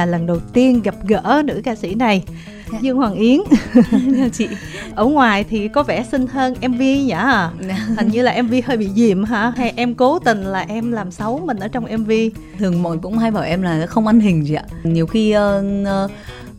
là lần đầu tiên gặp gỡ nữ ca sĩ này. Dạ. Dương Hoàng Yến. Chị. Ở ngoài thì có vẻ xinh hơn MV nhỉ? À? hình như là MV hơi bị dìm hả? Hay em cố tình là em làm xấu mình ở trong MV thường mọi cũng hay bảo em là không ăn hình chị ạ. Nhiều khi uh, uh,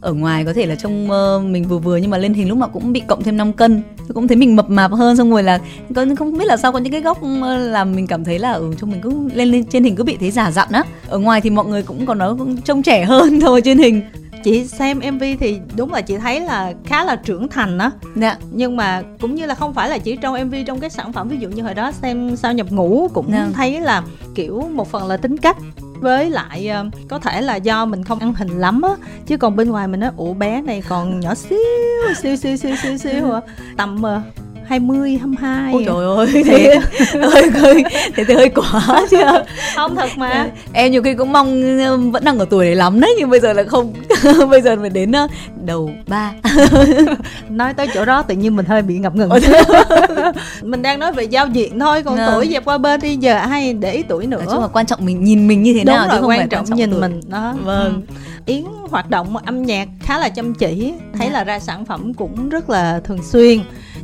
ở ngoài có thể là trông uh, mình vừa vừa nhưng mà lên hình lúc nào cũng bị cộng thêm 5 cân. Cũng thấy mình mập mạp hơn xong rồi là có không biết là sao có những cái góc làm mình cảm thấy là ở ừ, trong mình cứ lên lên trên hình cứ bị thấy giả dặn á. Ở ngoài thì mọi người cũng còn nói cũng trông trẻ hơn thôi trên hình. Chị xem mv thì đúng là chị thấy là khá là trưởng thành á. Dạ. nhưng mà cũng như là không phải là chỉ trong mv trong cái sản phẩm ví dụ như hồi đó xem sao nhập ngũ cũng dạ. thấy là kiểu một phần là tính cách với lại ờ, có thể là do mình không ăn hình lắm á, chứ còn bên ngoài mình nói ủa bé này còn nhỏ xíu xíu xíu xíu xíu xíu à. tầm ờ, 20, 22 Ôi trời ơi thế hơi hơi thế thì hơi quá chứ. không thật mà. Em nhiều khi cũng mong vẫn đang ở tuổi đấy lắm đấy nhưng bây giờ là không. Bây giờ mình đến đầu ba. Nói tới chỗ đó tự nhiên mình hơi bị ngập ngừng. Mình đang nói về giao diện thôi còn à. tuổi dẹp qua bên đi giờ ai để ý tuổi nữa? Nói chung là quan trọng mình nhìn mình như thế Đúng nào rồi, chứ không quan phải trọng, trọng nhìn tuổi. mình đó. Vâng. Ừ. Yến hoạt động âm nhạc khá là chăm chỉ thấy. Dạ. là ra sản phẩm cũng rất là thường xuyên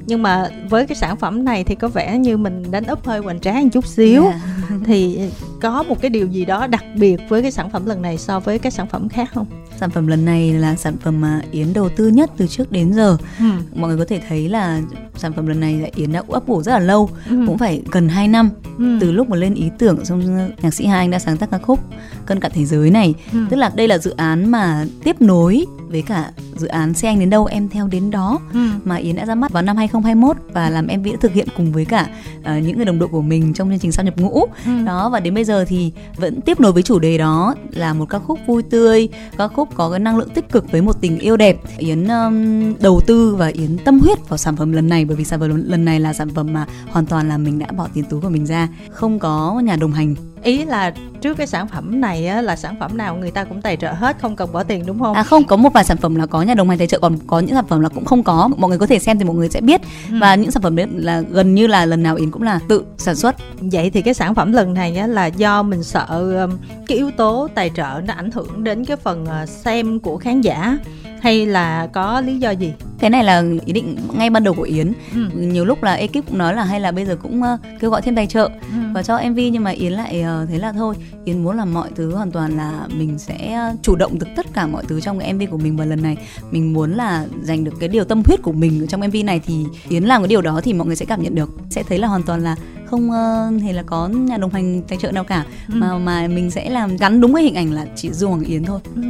nhưng mà với cái sản phẩm này thì có vẻ như mình đánh úp hơi hoành tráng một chút xíu yeah. Dạ. thì có một cái điều gì đó đặc biệt với cái sản phẩm lần này so với các sản phẩm khác không sản phẩm lần này là sản phẩm mà yến đầu tư nhất từ trước đến giờ ừ. mọi người có thể thấy là sản phẩm lần này là yến đã ấp ủ rất là lâu ừ. cũng phải gần 2 năm ừ. từ lúc mà lên ý tưởng xong nhạc sĩ hai anh đã sáng tác ca khúc cân cả thế giới này ừ. tức là đây là dự án mà tiếp nối với cả dự án xe anh đến đâu em theo đến đó ừ. mà Yến đã ra mắt vào năm 2021 và làm MV đã thực hiện cùng với cả uh, những người đồng đội của mình trong chương trình sao nhập ngũ ừ. đó và đến bây giờ thì vẫn tiếp nối với chủ đề đó là một ca khúc vui tươi ca khúc có cái năng lượng tích cực với một tình yêu đẹp. Yến um, đầu tư và Yến tâm huyết vào sản phẩm lần này bởi vì sản phẩm lần này là sản phẩm mà hoàn toàn là mình đã bỏ tiền túi của mình ra. Không có nhà đồng hành ý là trước cái sản phẩm này á, là sản phẩm nào người ta cũng tài trợ hết không cần bỏ tiền đúng không? À không có một vài sản phẩm là có nhà đồng hành tài trợ còn có những sản phẩm là cũng không có. Mọi người có thể xem thì mọi người sẽ biết. Ừ. và những sản phẩm đấy là gần như là lần nào in cũng là tự sản xuất. Vậy thì cái sản phẩm lần này á, là do mình sợ um, cái yếu tố tài trợ nó ảnh hưởng đến cái phần uh, xem của khán giả hay là có lý do gì cái này là ý định ngay ban đầu của yến ừ. nhiều lúc là ekip cũng nói là hay là bây giờ cũng uh, kêu gọi thêm tài trợ ừ. và cho mv nhưng mà yến lại uh, thấy là thôi yến muốn làm mọi thứ hoàn toàn là mình sẽ chủ động được tất cả mọi thứ trong cái mv của mình và lần này mình muốn là dành được cái điều tâm huyết của mình trong mv này thì yến làm cái điều đó thì mọi người sẽ cảm nhận được sẽ thấy là hoàn toàn là không uh, hề là có nhà đồng hành tài trợ nào cả ừ. mà mà mình sẽ làm gắn đúng cái hình ảnh là chị Dương Hoàng Yến thôi. Ừ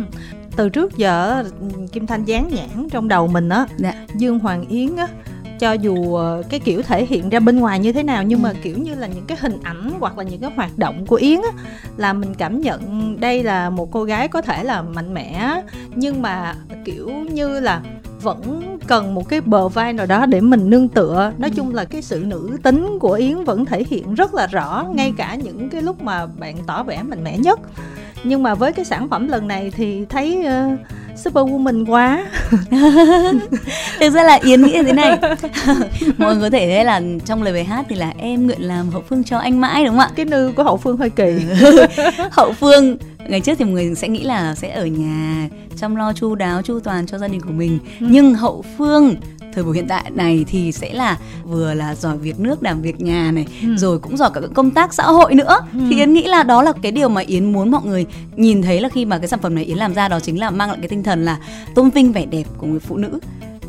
từ trước giờ kim thanh dán nhãn trong đầu mình á dạ. dương hoàng yến á cho dù ờ, cái kiểu thể hiện ra bên ngoài như thế nào nhưng ừ. mà kiểu như là những cái hình ảnh hoặc là những cái hoạt động của yến á là mình cảm nhận đây là một cô gái có thể là mạnh mẽ nhưng mà kiểu như là vẫn cần một cái bờ vai nào đó để mình nương tựa nói ừ. chung là cái sự nữ tính của yến vẫn thể hiện rất là rõ ngay cả những cái lúc mà bạn tỏ vẻ mạnh mẽ nhất nhưng mà với cái sản phẩm lần này thì thấy uh, superwoman quá. Thực ra là yến nghĩ là thế này. Mọi người có thể thấy là trong lời bài hát thì là em nguyện làm hậu phương cho anh mãi đúng không ạ? Cái nư của hậu phương hơi kỳ. Hậu phương. Ngày trước thì mọi người sẽ nghĩ là sẽ ở nhà chăm lo chu đáo chu toàn cho gia đình của mình. Ừ. nhưng hậu phương thời buổi hiện tại này thì sẽ là vừa là giỏi việc nước làm việc nhà này ừ. rồi cũng giỏi cả công tác xã hội nữa ừ. thì yến nghĩ là đó là cái điều mà yến muốn mọi người nhìn thấy là khi mà cái sản phẩm này yến làm ra đó chính là mang lại cái tinh thần là tôn vinh vẻ đẹp của người phụ nữ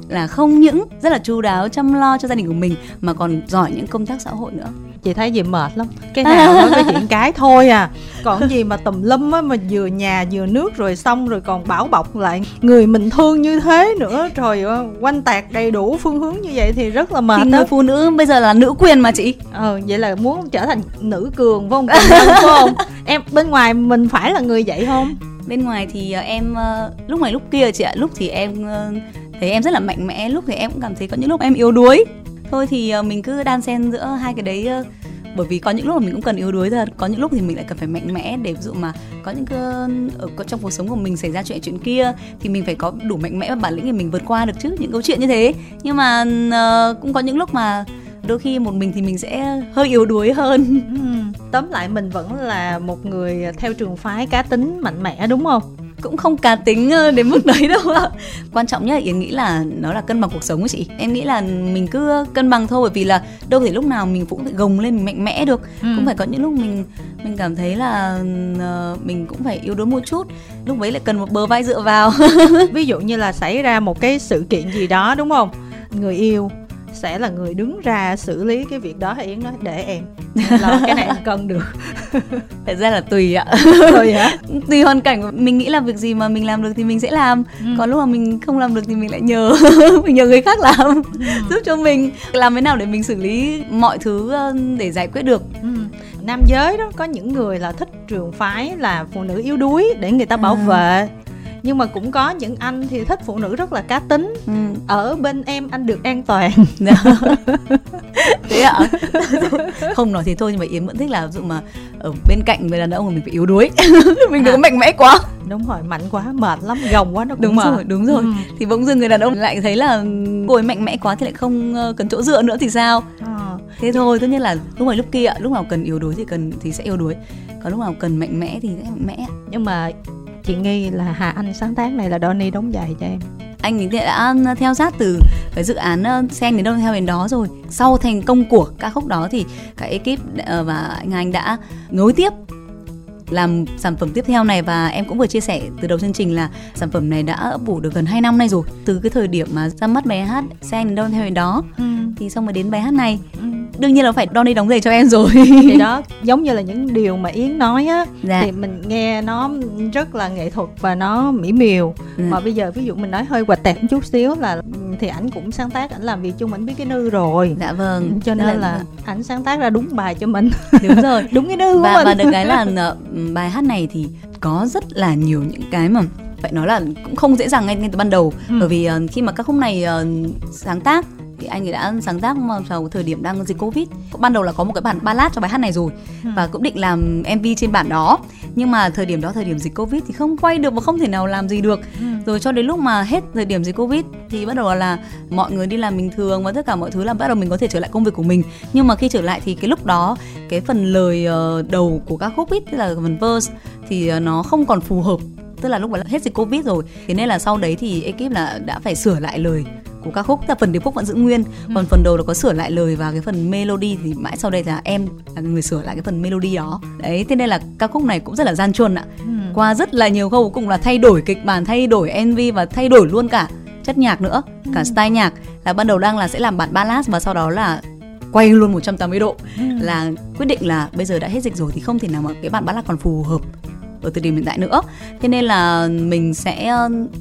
là không những rất là chu đáo chăm lo cho gia đình của mình mà còn giỏi những công tác xã hội nữa. Chị thấy gì mệt lắm. Cái nào nói cái chuyện cái thôi à. Còn gì mà tùm lum á mà vừa nhà vừa nước rồi xong rồi còn bảo bọc lại. Người mình thương như thế nữa trời ơi quanh tạc đầy đủ phương hướng như vậy thì rất là mệt thì người phụ nữ bây giờ là nữ quyền mà chị. Ờ vậy là muốn trở thành nữ cường phải không phải không? Em bên ngoài mình phải là người vậy không? Bên ngoài thì uh, em uh, lúc này lúc kia chị ạ lúc thì em uh, thấy em rất là mạnh mẽ lúc thì em cũng cảm thấy có những lúc em yếu đuối. Thôi thì ờ, mình cứ đan xen giữa hai cái đấy ờ, bởi vì có những lúc mà mình cũng cần yếu đuối thật có những lúc thì mình lại cần phải mạnh mẽ để ví dụ mà có những cái ờ, ở trong cuộc sống của mình xảy ra chuyện chuyện kia thì mình phải có đủ mạnh mẽ và bản lĩnh để mình vượt qua được chứ những câu chuyện như thế. Nhưng mà uh, cũng có những lúc mà đôi khi một mình thì mình sẽ hơi yếu đuối hơn. Ừ. tóm lại mình vẫn là một người theo trường phái cá tính mạnh mẽ đúng không? Cũng không cá tính ờ, đến mức đấy đâu ạ. Quan trọng nhất là yến nghĩ là nó là cân bằng cuộc sống của chị. Em nghĩ là mình cứ cân bằng thôi bởi vì là đâu thể lúc nào mình cũng phải gồng lên mình mạnh mẽ được. Ừ. cũng phải có những lúc mình mình cảm thấy là uh, mình cũng phải yếu đuối một chút. Lúc ấy lại cần một bờ vai dựa vào. Ví dụ như là xảy ra một cái sự kiện gì đó đúng không? Người yêu sẽ là người đứng ra xử lý cái việc đó yến nói để em lo cái này em cân được thật ra là tùy ạ tùy hả tùy hoàn cảnh mình nghĩ là việc gì mà mình làm được thì mình sẽ làm ừ. còn lúc mà mình không làm được thì mình lại nhờ mình nhờ người khác làm ừ. giúp cho mình làm thế nào để mình xử lý mọi thứ để giải quyết được ừ. nam giới đó có những người là thích trường phái là phụ nữ yếu đuối để người ta bảo à. vệ nhưng mà cũng có những anh thì thích phụ nữ rất là cá tính ừ. ở bên em anh được an toàn thế ạ không nói thì thôi nhưng mà yến vẫn thích là ví dụ mà ở bên cạnh người đàn ông mà mình phải yếu đuối mình đừng à. mạnh mẽ quá đúng rồi mạnh quá mệt lắm gồng quá nó cũng đúng mệt. rồi đúng rồi ừ. thì bỗng dưng người đàn ông lại thấy là cô ấy mạnh mẽ quá thì lại không ờ, cần chỗ dựa nữa thì sao à. thế thôi tất nhiên là lúc này lúc kia lúc nào cần yếu đuối thì cần thì sẽ yếu đuối còn lúc nào cần mạnh mẽ thì sẽ mạnh mẽ nhưng mà chị nghi là Hà Anh sáng tác này là Donny đóng giày cho em. Anh ấy đã à, theo sát từ cái dự án ờ, sen đến đâu theo đến đó rồi. Sau thành công của ca khúc đó thì cả ekip ờ, và anh anh đã nối tiếp làm sản phẩm tiếp theo này và em cũng vừa chia sẻ từ đầu chương trình là sản phẩm này đã bủ được gần 2 năm nay rồi. Từ cái thời điểm mà ra mắt bài hát sen đâu theo đó ừ. thì xong rồi đến bài hát này. Ừ. đương nhiên là phải Donny đóng giày cho em rồi. Thì đó giống như là những điều mà Yến nói á dạ. thì mình nghe nó rất là nghệ thuật và nó mỹ miều. Dạ. mà bây giờ ví dụ mình nói hơi quạch tẹt một chút xíu là thì ảnh cũng sáng tác ảnh làm việc chung ảnh biết cái nư rồi. Dạ vâng. Cho nên là, là ảnh sáng tác ra đúng bài cho mình. Đúng rồi. Đúng cái nư và, của mình. và được cái là bài hát này thì có rất là nhiều những cái mà phải nói là cũng không dễ dàng ngay ngay từ ban đầu ừ. bởi vì uh, khi mà các khúc này uh, sáng tác thì anh ấy đã sáng tác vào thời điểm đang dịch covid. Ban đầu là có một cái bản ballad cho bài hát này rồi ừ. và cũng định làm mv trên bản đó. Nhưng mà thời điểm đó thời điểm dịch covid thì không quay được và không thể nào làm gì được. Ừ. rồi cho đến lúc mà hết thời điểm dịch covid thì bắt đầu là mọi người đi làm bình thường và tất cả mọi thứ là bắt đầu mình có thể trở lại công việc của mình. Nhưng mà khi trở lại thì cái lúc đó cái phần lời uh, đầu của các khúc ít tức là phần verse thì uh, nó không còn phù hợp. Tức là lúc đó hết dịch covid rồi. Thế nên là sau đấy thì ekip là đã phải sửa lại lời của ca khúc là phần điệp khúc vẫn giữ nguyên ừ. còn phần đầu là có sửa lại lời và cái phần melody thì mãi sau đây là em là người sửa lại cái phần melody đó đấy thế nên là ca khúc này cũng rất là gian truân ạ ừ. qua rất là nhiều khâu cùng là thay đổi kịch bản thay đổi mv và thay đổi luôn cả chất nhạc nữa ừ. cả style nhạc là ban đầu đang là sẽ làm bản ballad và sau đó là quay luôn 180 độ ừ. là quyết định là bây giờ đã hết dịch rồi thì không thể nào mà cái bản ballad còn phù hợp ở thời điểm hiện tại nữa thế nên là mình sẽ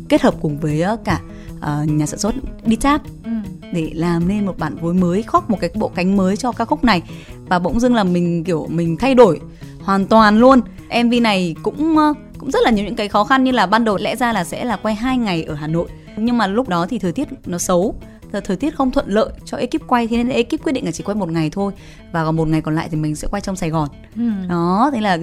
kết hợp cùng với cả uh, nhà sản xuất đi chát ừ. để làm nên một bản phối mới khoác một cái bộ cánh mới cho ca khúc này. Và bỗng dưng là mình kiểu mình thay đổi hoàn toàn luôn. Mv này cũng uh, cũng rất là nhiều những cái khó khăn như là ban đầu lẽ ra là sẽ là quay hai ngày ở hà nội. Nhưng mà lúc đó thì thời tiết nó xấu thời tiết không thuận lợi cho ekip quay thế nên ekip quyết định là chỉ quay một ngày thôi và còn một ngày còn lại thì mình sẽ quay trong Sài Gòn ừ. đó thế là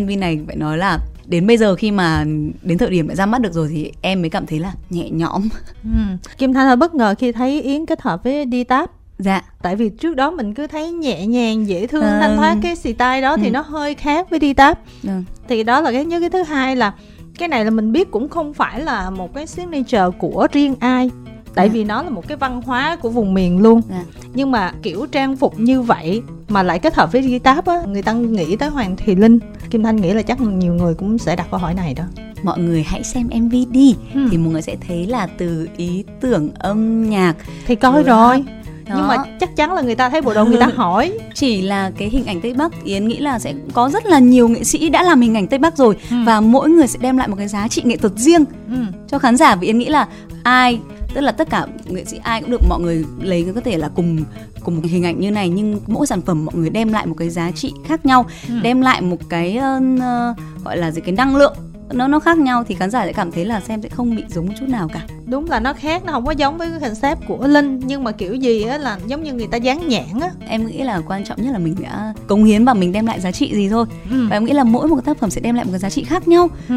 MV này phải nói là đến bây giờ khi mà đến thời điểm đã ra mắt được rồi thì em mới cảm thấy là nhẹ nhõm ừ. Kim Thanh hơi bất ngờ khi thấy Yến kết hợp với đi táp Dạ. Tại vì trước đó mình cứ thấy nhẹ nhàng, dễ thương, à... thanh thoát cái style đó ừ. thì nó hơi khác với đi táp. Ừ. Thì đó là cái nhất cái thứ hai là cái này là mình biết cũng không phải là một cái signature của riêng ai tại à. vì nó là một cái văn hóa của vùng miền luôn à. nhưng mà kiểu trang phục như vậy mà lại kết hợp với guitar á người ta nghĩ tới hoàng thùy linh kim thanh nghĩ là chắc nhiều người cũng sẽ đặt câu hỏi này đó mọi người hãy xem mv đi hmm. thì mọi người sẽ thấy là từ ý tưởng âm nhạc thì coi rồi đó. nhưng mà chắc chắn là người ta thấy bộ đồ người ta hỏi chỉ là cái hình ảnh tây bắc yến nghĩ là sẽ có rất là nhiều nghệ sĩ đã làm hình ảnh tây bắc rồi ừ. và mỗi người sẽ đem lại một cái giá trị nghệ thuật riêng ừ. cho khán giả vì yến nghĩ là ai tức là tất cả nghệ sĩ ai cũng được mọi người lấy có thể là cùng cùng một hình ảnh như này nhưng mỗi sản phẩm mọi người đem lại một cái giá trị khác nhau ừ. đem lại một cái uh, gọi là gì cái năng lượng nó nó khác nhau thì khán giả sẽ cảm thấy là xem sẽ không bị giống chút nào cả. Đúng là nó khác nó không có giống với cái concept của linh. Nhưng mà kiểu gì á là giống như người ta dán nhãn á. Em nghĩ là quan trọng nhất là mình đã cống hiến và mình đem lại giá trị gì thôi. Ừ. và em nghĩ là mỗi một tác phẩm sẽ đem lại một cái giá trị khác nhau. Ừ.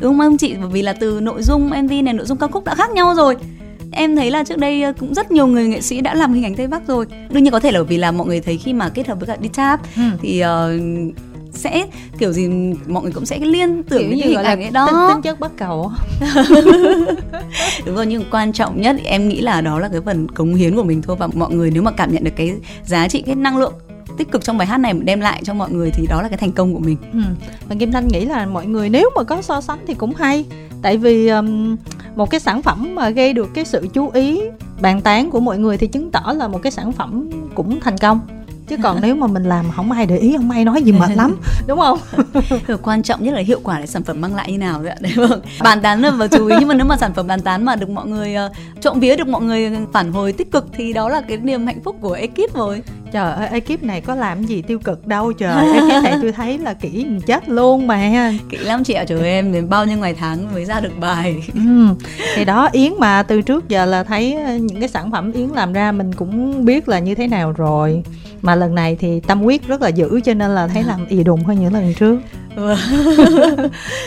đúng không chị? Bởi vì là từ nội dung mv này nội dung ca khúc đã khác nhau rồi. Em thấy là trước đây cũng rất nhiều người nghệ sĩ đã làm hình ảnh tây bắc rồi. Đương nhiên có thể là vì là mọi người thấy khi mà kết hợp với cả đi tap ừ. thì uh, sẽ kiểu gì mọi người cũng sẽ liên tưởng kiểu đến hình ảnh ấy đó. tính, chất bất cầu đúng rồi nhưng quan trọng nhất em nghĩ là đó là cái phần cống hiến của mình thôi. Và mọi người nếu mà cảm nhận được cái giá trị cái năng lượng tích cực trong bài hát này đem lại cho mọi người thì đó là cái thành công của mình. Ừ. và kim thanh nghĩ là mọi người nếu mà có so sánh thì cũng hay. Tại vì um, một cái sản phẩm mà gây được cái sự chú ý bàn tán của mọi người thì chứng tỏ là một cái sản phẩm cũng thành công chứ còn nếu mà mình làm không ai để ý không ai nói gì mệt lắm đúng không? Quan trọng nhất là hiệu quả để sản phẩm mang lại như nào đấy ạ. Đấy vâng. Bàn tán là và chú ý nhưng mà nếu mà sản phẩm bàn tán mà được mọi người uh, trộm vía được mọi người phản hồi tích cực thì đó là cái niềm hạnh phúc của ekip rồi. Trời ơi ekip này có làm gì tiêu cực đâu trời. Ekip này tôi thấy là kỹ chết luôn mà. Kỹ lắm chị ạ trời em đến bao nhiêu ngày tháng mới ra được bài. Ừ. thì đó yến mà từ trước giờ là thấy ờ, những cái sản phẩm yến làm ra mình cũng biết là như thế nào rồi mà lần này thì tâm huyết rất là dữ cho nên là thấy làm ì đùng hơn những lần trước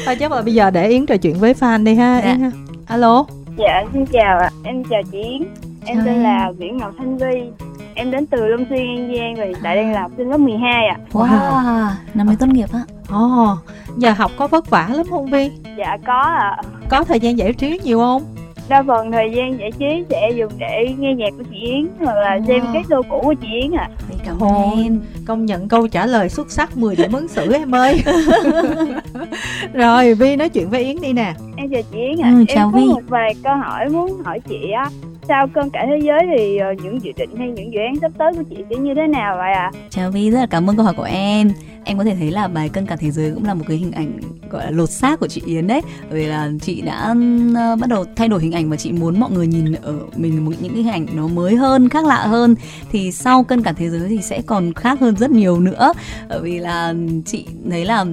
thôi chắc là bây giờ để yến trò chuyện với fan đi ha dạ. yến ha alo dạ xin chào ạ em chào chị yến em tên là nguyễn ngọc thanh vi em đến từ Long Xuyên An Giang và hiện tại đang là học sinh lớp 12 ạ. À. Wow, năm mới tốt nghiệp á. Ồ, oh, giờ học có vất vả lắm không Vi? Dạ có ạ. À. Có thời gian giải trí nhiều không? Đa phần thời gian giải trí sẽ dùng để nghe nhạc của chị Yến hoặc là wow. xem các show cũ của chị Yến ạ. À. Cảm ơn em. Công nhận câu trả lời xuất sắc 10 điểm ứng xử em ơi. Rồi Vi nói chuyện với Yến đi nè. Em chào chị Yến ạ. À. Ừ, chào em có Vi. một vài câu hỏi muốn hỏi chị á sau cơn cả thế giới thì uh, những dự định hay những dự án sắp tới của chị sẽ như thế nào vậy ạ? À? Chào Vi, rất là cảm ơn câu hỏi của em. Em có thể thấy là bài cân cả thế giới cũng là một cái hình ảnh gọi là lột xác của chị Yến đấy. Bởi vì là chị đã ờ, bắt đầu thay đổi hình ảnh và chị muốn mọi người nhìn ở mình một những cái hình ảnh nó mới hơn, khác lạ hơn. Thì sau cân cả thế giới thì sẽ còn khác hơn rất nhiều nữa. Bởi vì là chị thấy là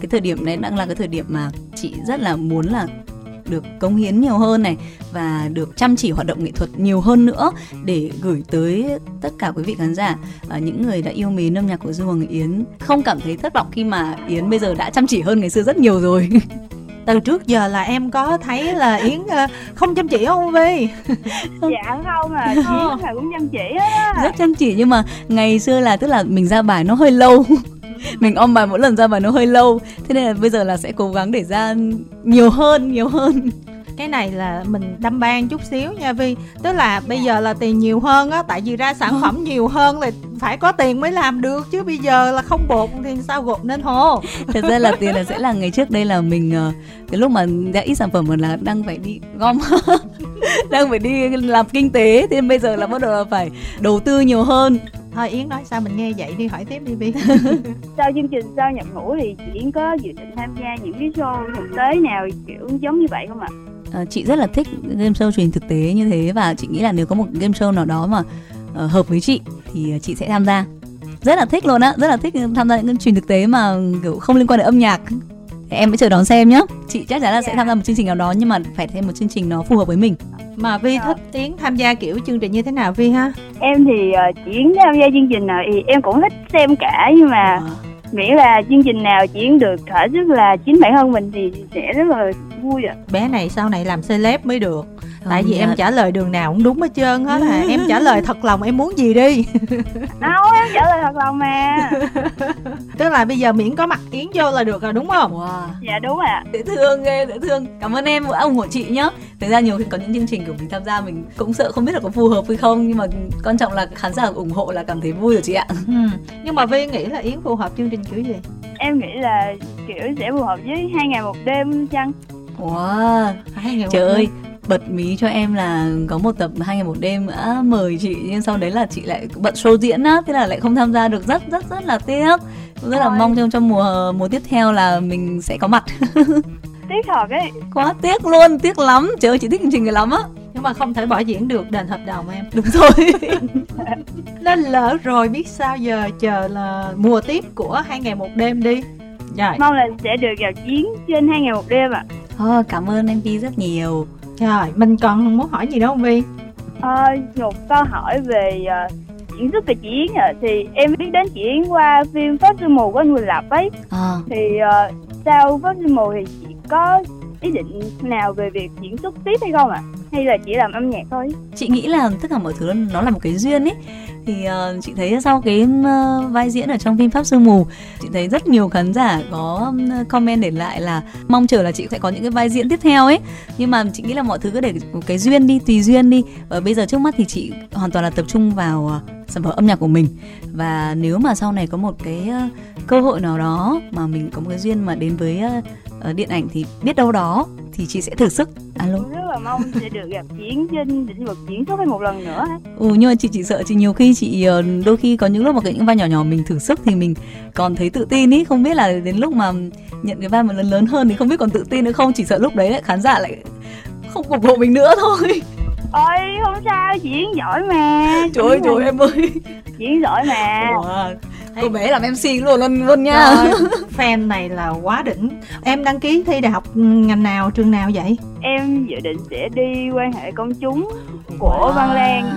cái thời điểm này đang là cái thời điểm mà chị rất là muốn là được cống hiến nhiều hơn này và được chăm chỉ hoạt động nghệ thuật nhiều hơn nữa để gửi tới tất cả quý vị khán giả à, những người đã yêu mến âm nhạc của Du Hoàng Yến. Không cảm thấy thất vọng khi mà Yến bây giờ đã chăm chỉ hơn ngày xưa rất nhiều rồi. Từ trước giờ là em có thấy là yến ờ, không chăm chỉ không vi dạ không à chị là cũng chăm chỉ á rất chăm chỉ nhưng mà ngày xưa là tức là mình ra bài nó hơi lâu mình ôm bài mỗi lần ra bài nó hơi lâu. Thế nên là bây giờ là sẽ cố gắng để ra nhiều hơn nhiều hơn. Cái này là mình đâm ban chút xíu nha vi. Tức là bây giờ là tiền nhiều hơn á tại vì ra sản phẩm nhiều hơn là phải có tiền mới làm được. Chứ bây giờ là không bột thì sao gột nên hồ? Thật ra là tiền là sẽ là ngày trước. Đây là mình ờ, cái lúc mà đã ít sản phẩm mà là đang phải đi gom đang phải đi làm kinh tế. Thế nên bây giờ là bắt đầu là phải đầu tư nhiều hơn thôi yến nói sao mình nghe vậy đi hỏi tiếp đi vi sau chương trình sau nhập ngũ thì chị yến có dự định tham gia những cái show thực tế nào kiểu giống như vậy không ạ? À, chị rất là thích game show truyền thực tế như thế và chị nghĩ là nếu có một game show nào đó mà uh, hợp với chị thì chị sẽ tham gia. Rất là thích luôn á rất là thích tham gia những cái truyền thực tế mà kiểu không liên quan đến âm nhạc em mới chờ đón xem nhá. Chị chắc chắn là sẽ tham gia một chương trình nào đó nhưng mà phải thêm một chương trình nó phù hợp với mình. Mà vi thích tiến tham gia kiểu chương trình như thế nào vi ha? Em thì uh, chỉ tham gia chương trình nào thì em cũng thích xem cả nhưng mà à. miễn là chương trình nào diễn được thỏa sức là chính bản thân mình thì sẽ rất là vui ạ. Bé này sau này làm celeb mới được tại vì em trả lời đường nào cũng đúng hết trơn hết à em trả lời thật lòng em muốn gì đi. Đâu em trả lời thật lòng mà. Tức là bây giờ miễn có mặt yến vô là được rồi đúng không? Wow. dạ đúng ạ. Dễ thương ghê dễ thương. Cảm ơn em ủng hộ chị nhá. Thực ra nhiều khi có những chương trình của mình tham gia mình cũng sợ không biết là có phù hợp hay không nhưng mà quan trọng là khán giả ủng hộ là cảm thấy vui rồi chị ạ. Ừ. nhưng mà vi nghĩ là yến phù hợp chương trình kiểu gì? Em nghĩ là kiểu sẽ phù hợp với hai ngày một đêm chăng? Wow, trời ơi, bật mí cho em là có một tập hai ngày một đêm đã mời chị nhưng sau đấy là chị lại bận show diễn á thế là lại không tham gia được. Rất rất rất là tiếc. Rất là mong trong trong mùa mùa tiếp theo là mình sẽ có mặt. Tiếc thật ấy. Quá tiếc luôn tiếc lắm. Trời ơi chị thích chương trình này lắm á. Nhưng mà không thể bỏ diễn được đền hợp đồng em. Đúng rồi. Nên lỡ rồi biết sao giờ chờ là mùa tiếp của hai ngày một đêm đi. Rồi. Mong là sẽ được vào chiến trên hai ngày một đêm ạ. À. oh, cảm ơn em Vi rất nhiều rồi, mình còn muốn hỏi gì đó không Vi? À, một câu hỏi về uh, diễn xuất về chị Yến à. thì em biết đến chị Yến qua phim Pháp Sư Mù của anh Quỳnh Lập ấy. À. Thì uh, sau Pháp Sư Mù thì chị có ý định nào về việc diễn xuất tiếp hay không ạ? À? Hay là chỉ làm âm nhạc thôi? Chị nghĩ là tất cả mọi thứ nó là một cái duyên ấy thì uh, chị thấy sau cái uh, vai diễn ở trong phim pháp sương mù chị thấy rất nhiều khán giả có ờ, comment để lại là mong chờ là chị sẽ có những cái vai diễn tiếp theo ấy. Nhưng mà chị nghĩ là mọi thứ cứ để một cái duyên đi tùy duyên đi. Và bây giờ trước mắt thì chị hoàn toàn là tập trung vào uh, sản phẩm âm nhạc của mình. Và nếu mà sau này có một cái uh, cơ hội nào đó mà mình có một cái duyên mà đến với uh, điện ảnh thì biết đâu đó thì chị sẽ thử sức. Alo. Rất là mong sẽ được gặp diễn trên lĩnh vực diễn xuất một lần nữa. Ừ nhưng mà chị chỉ sợ chị nhiều khi chị ờ, đôi khi có những lúc mà cái những vai nhỏ nhỏ mình thử sức thì mình còn thấy tự tin ý không biết là đến lúc mà nhận cái vai mà lớn lớn hơn thì không biết còn tự tin nữa không? Chỉ sợ lúc đấy lại khán giả lại không ủng hộ mình nữa thôi. Ôi không sao diễn giỏi mà. Trời ơi trời em ơi. Diễn giỏi mà. Ủa, cô bé làm mc luôn luôn luôn nha. Fan này là quá đỉnh. Em đăng ký thi đại học ngành nào trường nào vậy? Em dự định sẽ đi quan hệ công chúng của wow. văn lan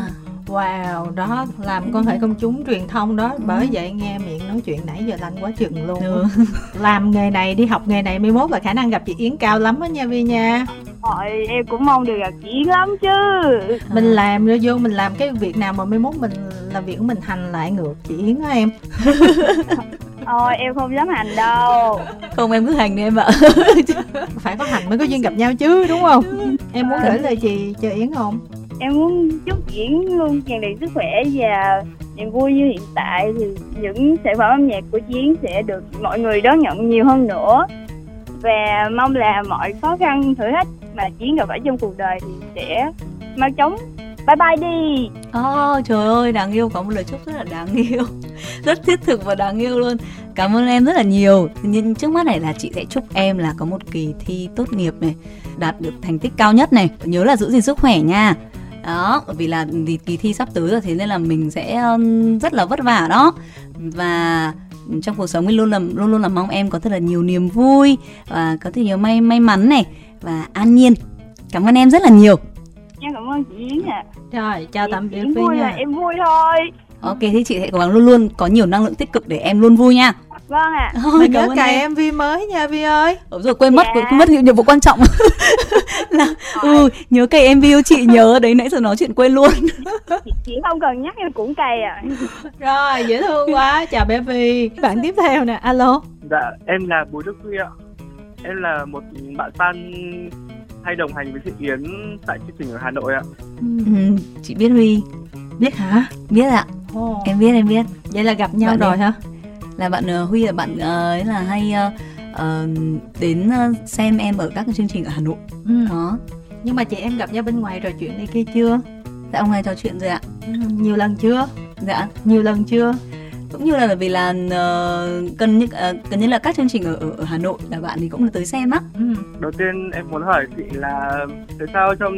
Wow, đó làm quan hệ công chúng truyền thông đó Bởi vậy nghe miệng nói chuyện nãy giờ lanh quá chừng luôn. Ừ. Làm nghề này, đi học nghề này Mai mốt là khả năng gặp chị Yến cao lắm á nha Vi nha. Thôi em cũng mong được gặp chị Yến lắm chứ. Mình làm rồi vô mình làm cái việc nào mà mai mốt mình làm việc của mình hành lại ngược chị Yến á em. Ôi em không dám hành đâu. Không em cứ hành đi em ạ. Phải có hành mới có duyên gặp nhau chứ đúng không? Em muốn gửi lời chị cho Yến không em muốn chúc diễn luôn tràn đầy sức khỏe và niềm vui như hiện tại thì những sản phẩm âm nhạc của chiến sẽ được mọi người đón nhận nhiều hơn nữa. Và mong là mọi khó khăn thử thách mà chiến gặp phải trong cuộc đời thì sẽ mau chóng. Bye bye đi. Oh, trời ơi đáng yêu có một lời chúc rất là đáng yêu. Rất thiết thực và đáng yêu luôn. Cảm ơn em rất là nhiều. Nhưng trước mắt này là chị sẽ chúc em là có một kỳ thi tốt nghiệp này đạt được thành tích cao nhất này. Nhớ là giữ gìn sức khỏe nha đó bởi vì là thì kỳ thi sắp tới rồi thế nên là mình sẽ rất là vất vả đó. Và trong cuộc sống mình luôn là luôn luôn là mong em có thật là nhiều niềm vui và có thể nhiều may may mắn này và an nhiên. Cảm ơn em rất là nhiều. Em cảm ơn chị Yến ạ. Rồi chào tạm biệt Phi nha. em vui thôi. Ok thì chị sẽ cố gắng luôn luôn có nhiều năng lượng tích cực để em luôn vui nha vâng ạ. À. Thôi, nhớ cài MV mới nha Vi ơi. Ủa rồi quên mất dạ. quên mất nhiệm vụ quan trọng. Là ừ nhớ cày MV chị nhớ đấy nãy giờ nói chuyện quên luôn. Chị không cần nhắc em cũng cày à rồi dễ thương quá. Chào bé Vi bạn tiếp theo nè alo. Dạ em là Bùi Đức Huy ạ. Em là một bạn fan hay đồng hành với chị Yến tại chương trình ở Hà Nội ạ. Ừ, chị biết Huy. Biết hả? Biết ạ. Oh. em biết em biết. Vậy là gặp nhau bạn rồi đi. hả là bạn uh, Huy là bạn uh, ấy là hay uh, đến xem em ở các chương trình ở Hà Nội. Ừ. Đó. Nhưng mà chị em gặp nhau bên ngoài trò chuyện này kia chưa? Dạ ông này trò chuyện rồi ạ. Ừ, nhiều lần chưa? Dạ. Nhiều lần chưa? Cũng như là vì là uh, cần như uh, cần như là các chương trình ở, ở ở Hà Nội là bạn thì cũng tới xem á. Ừ. Đầu tiên em muốn hỏi chị là tại sao trong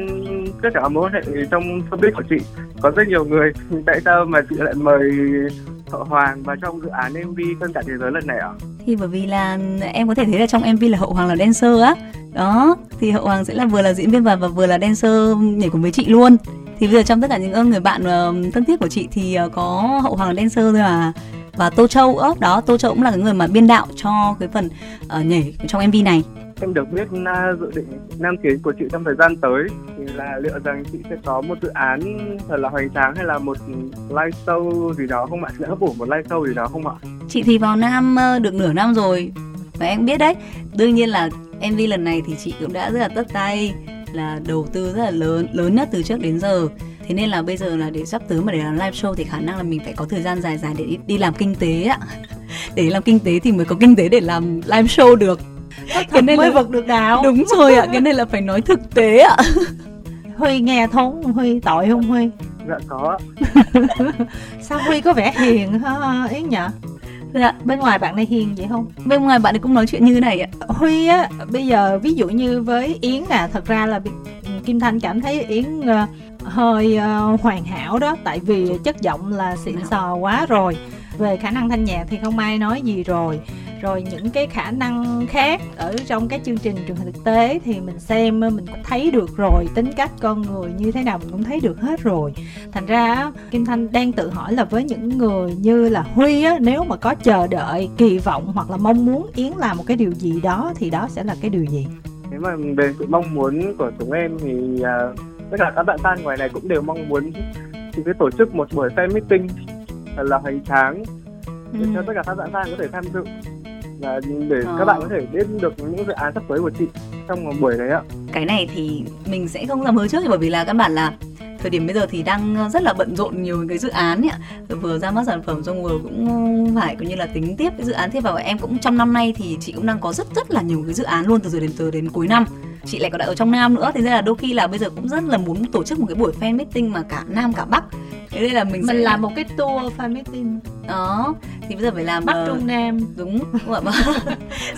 tất cả mối hệ trong showbiz của chị có rất nhiều người tại sao mà chị lại mời Hậu Hoàng và trong dự án MV Cơn cả thế giới lần này ạ? Thì bởi vì là em có thể thấy là trong MV là Hậu Hoàng là dancer á. Đó, thì Hậu Hoàng sẽ là vừa là diễn viên và, và vừa là dancer nhảy cùng với chị luôn. Thì bây giờ trong tất cả những người bạn uh, thân thiết của chị thì uh, có Hậu Hoàng dancer thôi mà và Tô Châu ớt đó Tô Châu cũng là cái người mà biên đạo cho cái phần uh, nhảy trong MV này. Em được biết uh, dự định nam tiến của chị trong thời gian tới thì là liệu rằng chị sẽ có một dự án thật là hoành tráng hay là một live show gì đó không ạ? Sẽ hấp bổ một live show gì đó không ạ? Chị thì vào nam uh, được nửa năm rồi. Và em biết đấy. Đương nhiên là MV lần này thì chị cũng đã rất là tất tay là đầu tư rất là lớn lớn nhất từ trước đến giờ. Thế nên là bây giờ là để sắp tới mà để làm live show thì khả năng là mình phải có thời gian dài dài để đi, đi làm kinh tế ạ. Để làm kinh tế thì mới có kinh tế để làm live show được. Cái này mới là... vực được đạo đúng rồi ạ cái này là phải nói thực tế ạ. Huy nghe thốn huy tội không huy? Dạ có sao huy có vẻ hiền ha yến nhở Dạ, bên ngoài bạn này hiền vậy không? Bên ngoài bạn ấy cũng nói chuyện như thế này ạ. Huy á, bây giờ ví dụ như với Yến à, thật ra là Kim Thanh cảm thấy Yến uh, hơi uh, hoàn hảo đó, tại vì chất giọng là xịn sò quá rồi. Về khả năng thanh nhạc thì không ai nói gì rồi rồi những cái khả năng khác ở trong các chương trình hình thực tế thì mình xem mình cũng thấy được rồi tính cách con người như thế nào mình cũng thấy được hết rồi. Thành ra kim thanh đang tự hỏi là với những người như là huy á nếu mà có chờ đợi kỳ vọng hoặc là mong muốn yến làm một cái điều gì đó thì đó sẽ là cái điều gì? Nếu mà về sự mong muốn của chúng em thì uh, tất cả các bạn fan ngoài này cũng đều mong muốn thì cái tổ chức một buổi fan meeting là hoành tráng để ừ. cho tất cả các bạn fan có thể tham dự và để à. các bạn có thể biết được những dự án sắp tới của chị trong buổi đấy ạ. Cái này thì mình sẽ không dám hứa trước bởi vì là căn bản là thời điểm bây giờ thì đang rất là bận rộn nhiều cái dự án ấy vừa ra mắt sản phẩm xong vừa cũng phải coi như là tính tiếp cái dự án tiếp vào em cũng trong năm nay thì chị cũng đang có rất rất là nhiều cái dự án luôn từ giờ đến từ đến cuối năm chị lại còn ở trong nam nữa thì nên là đôi khi là bây giờ cũng rất là muốn tổ chức một cái buổi fan meeting mà cả nam cả bắc. Thế nên là mình mình sẽ... làm một cái tour fan meeting. Đó thì bây giờ phải làm bắc uh... trung nam. đúng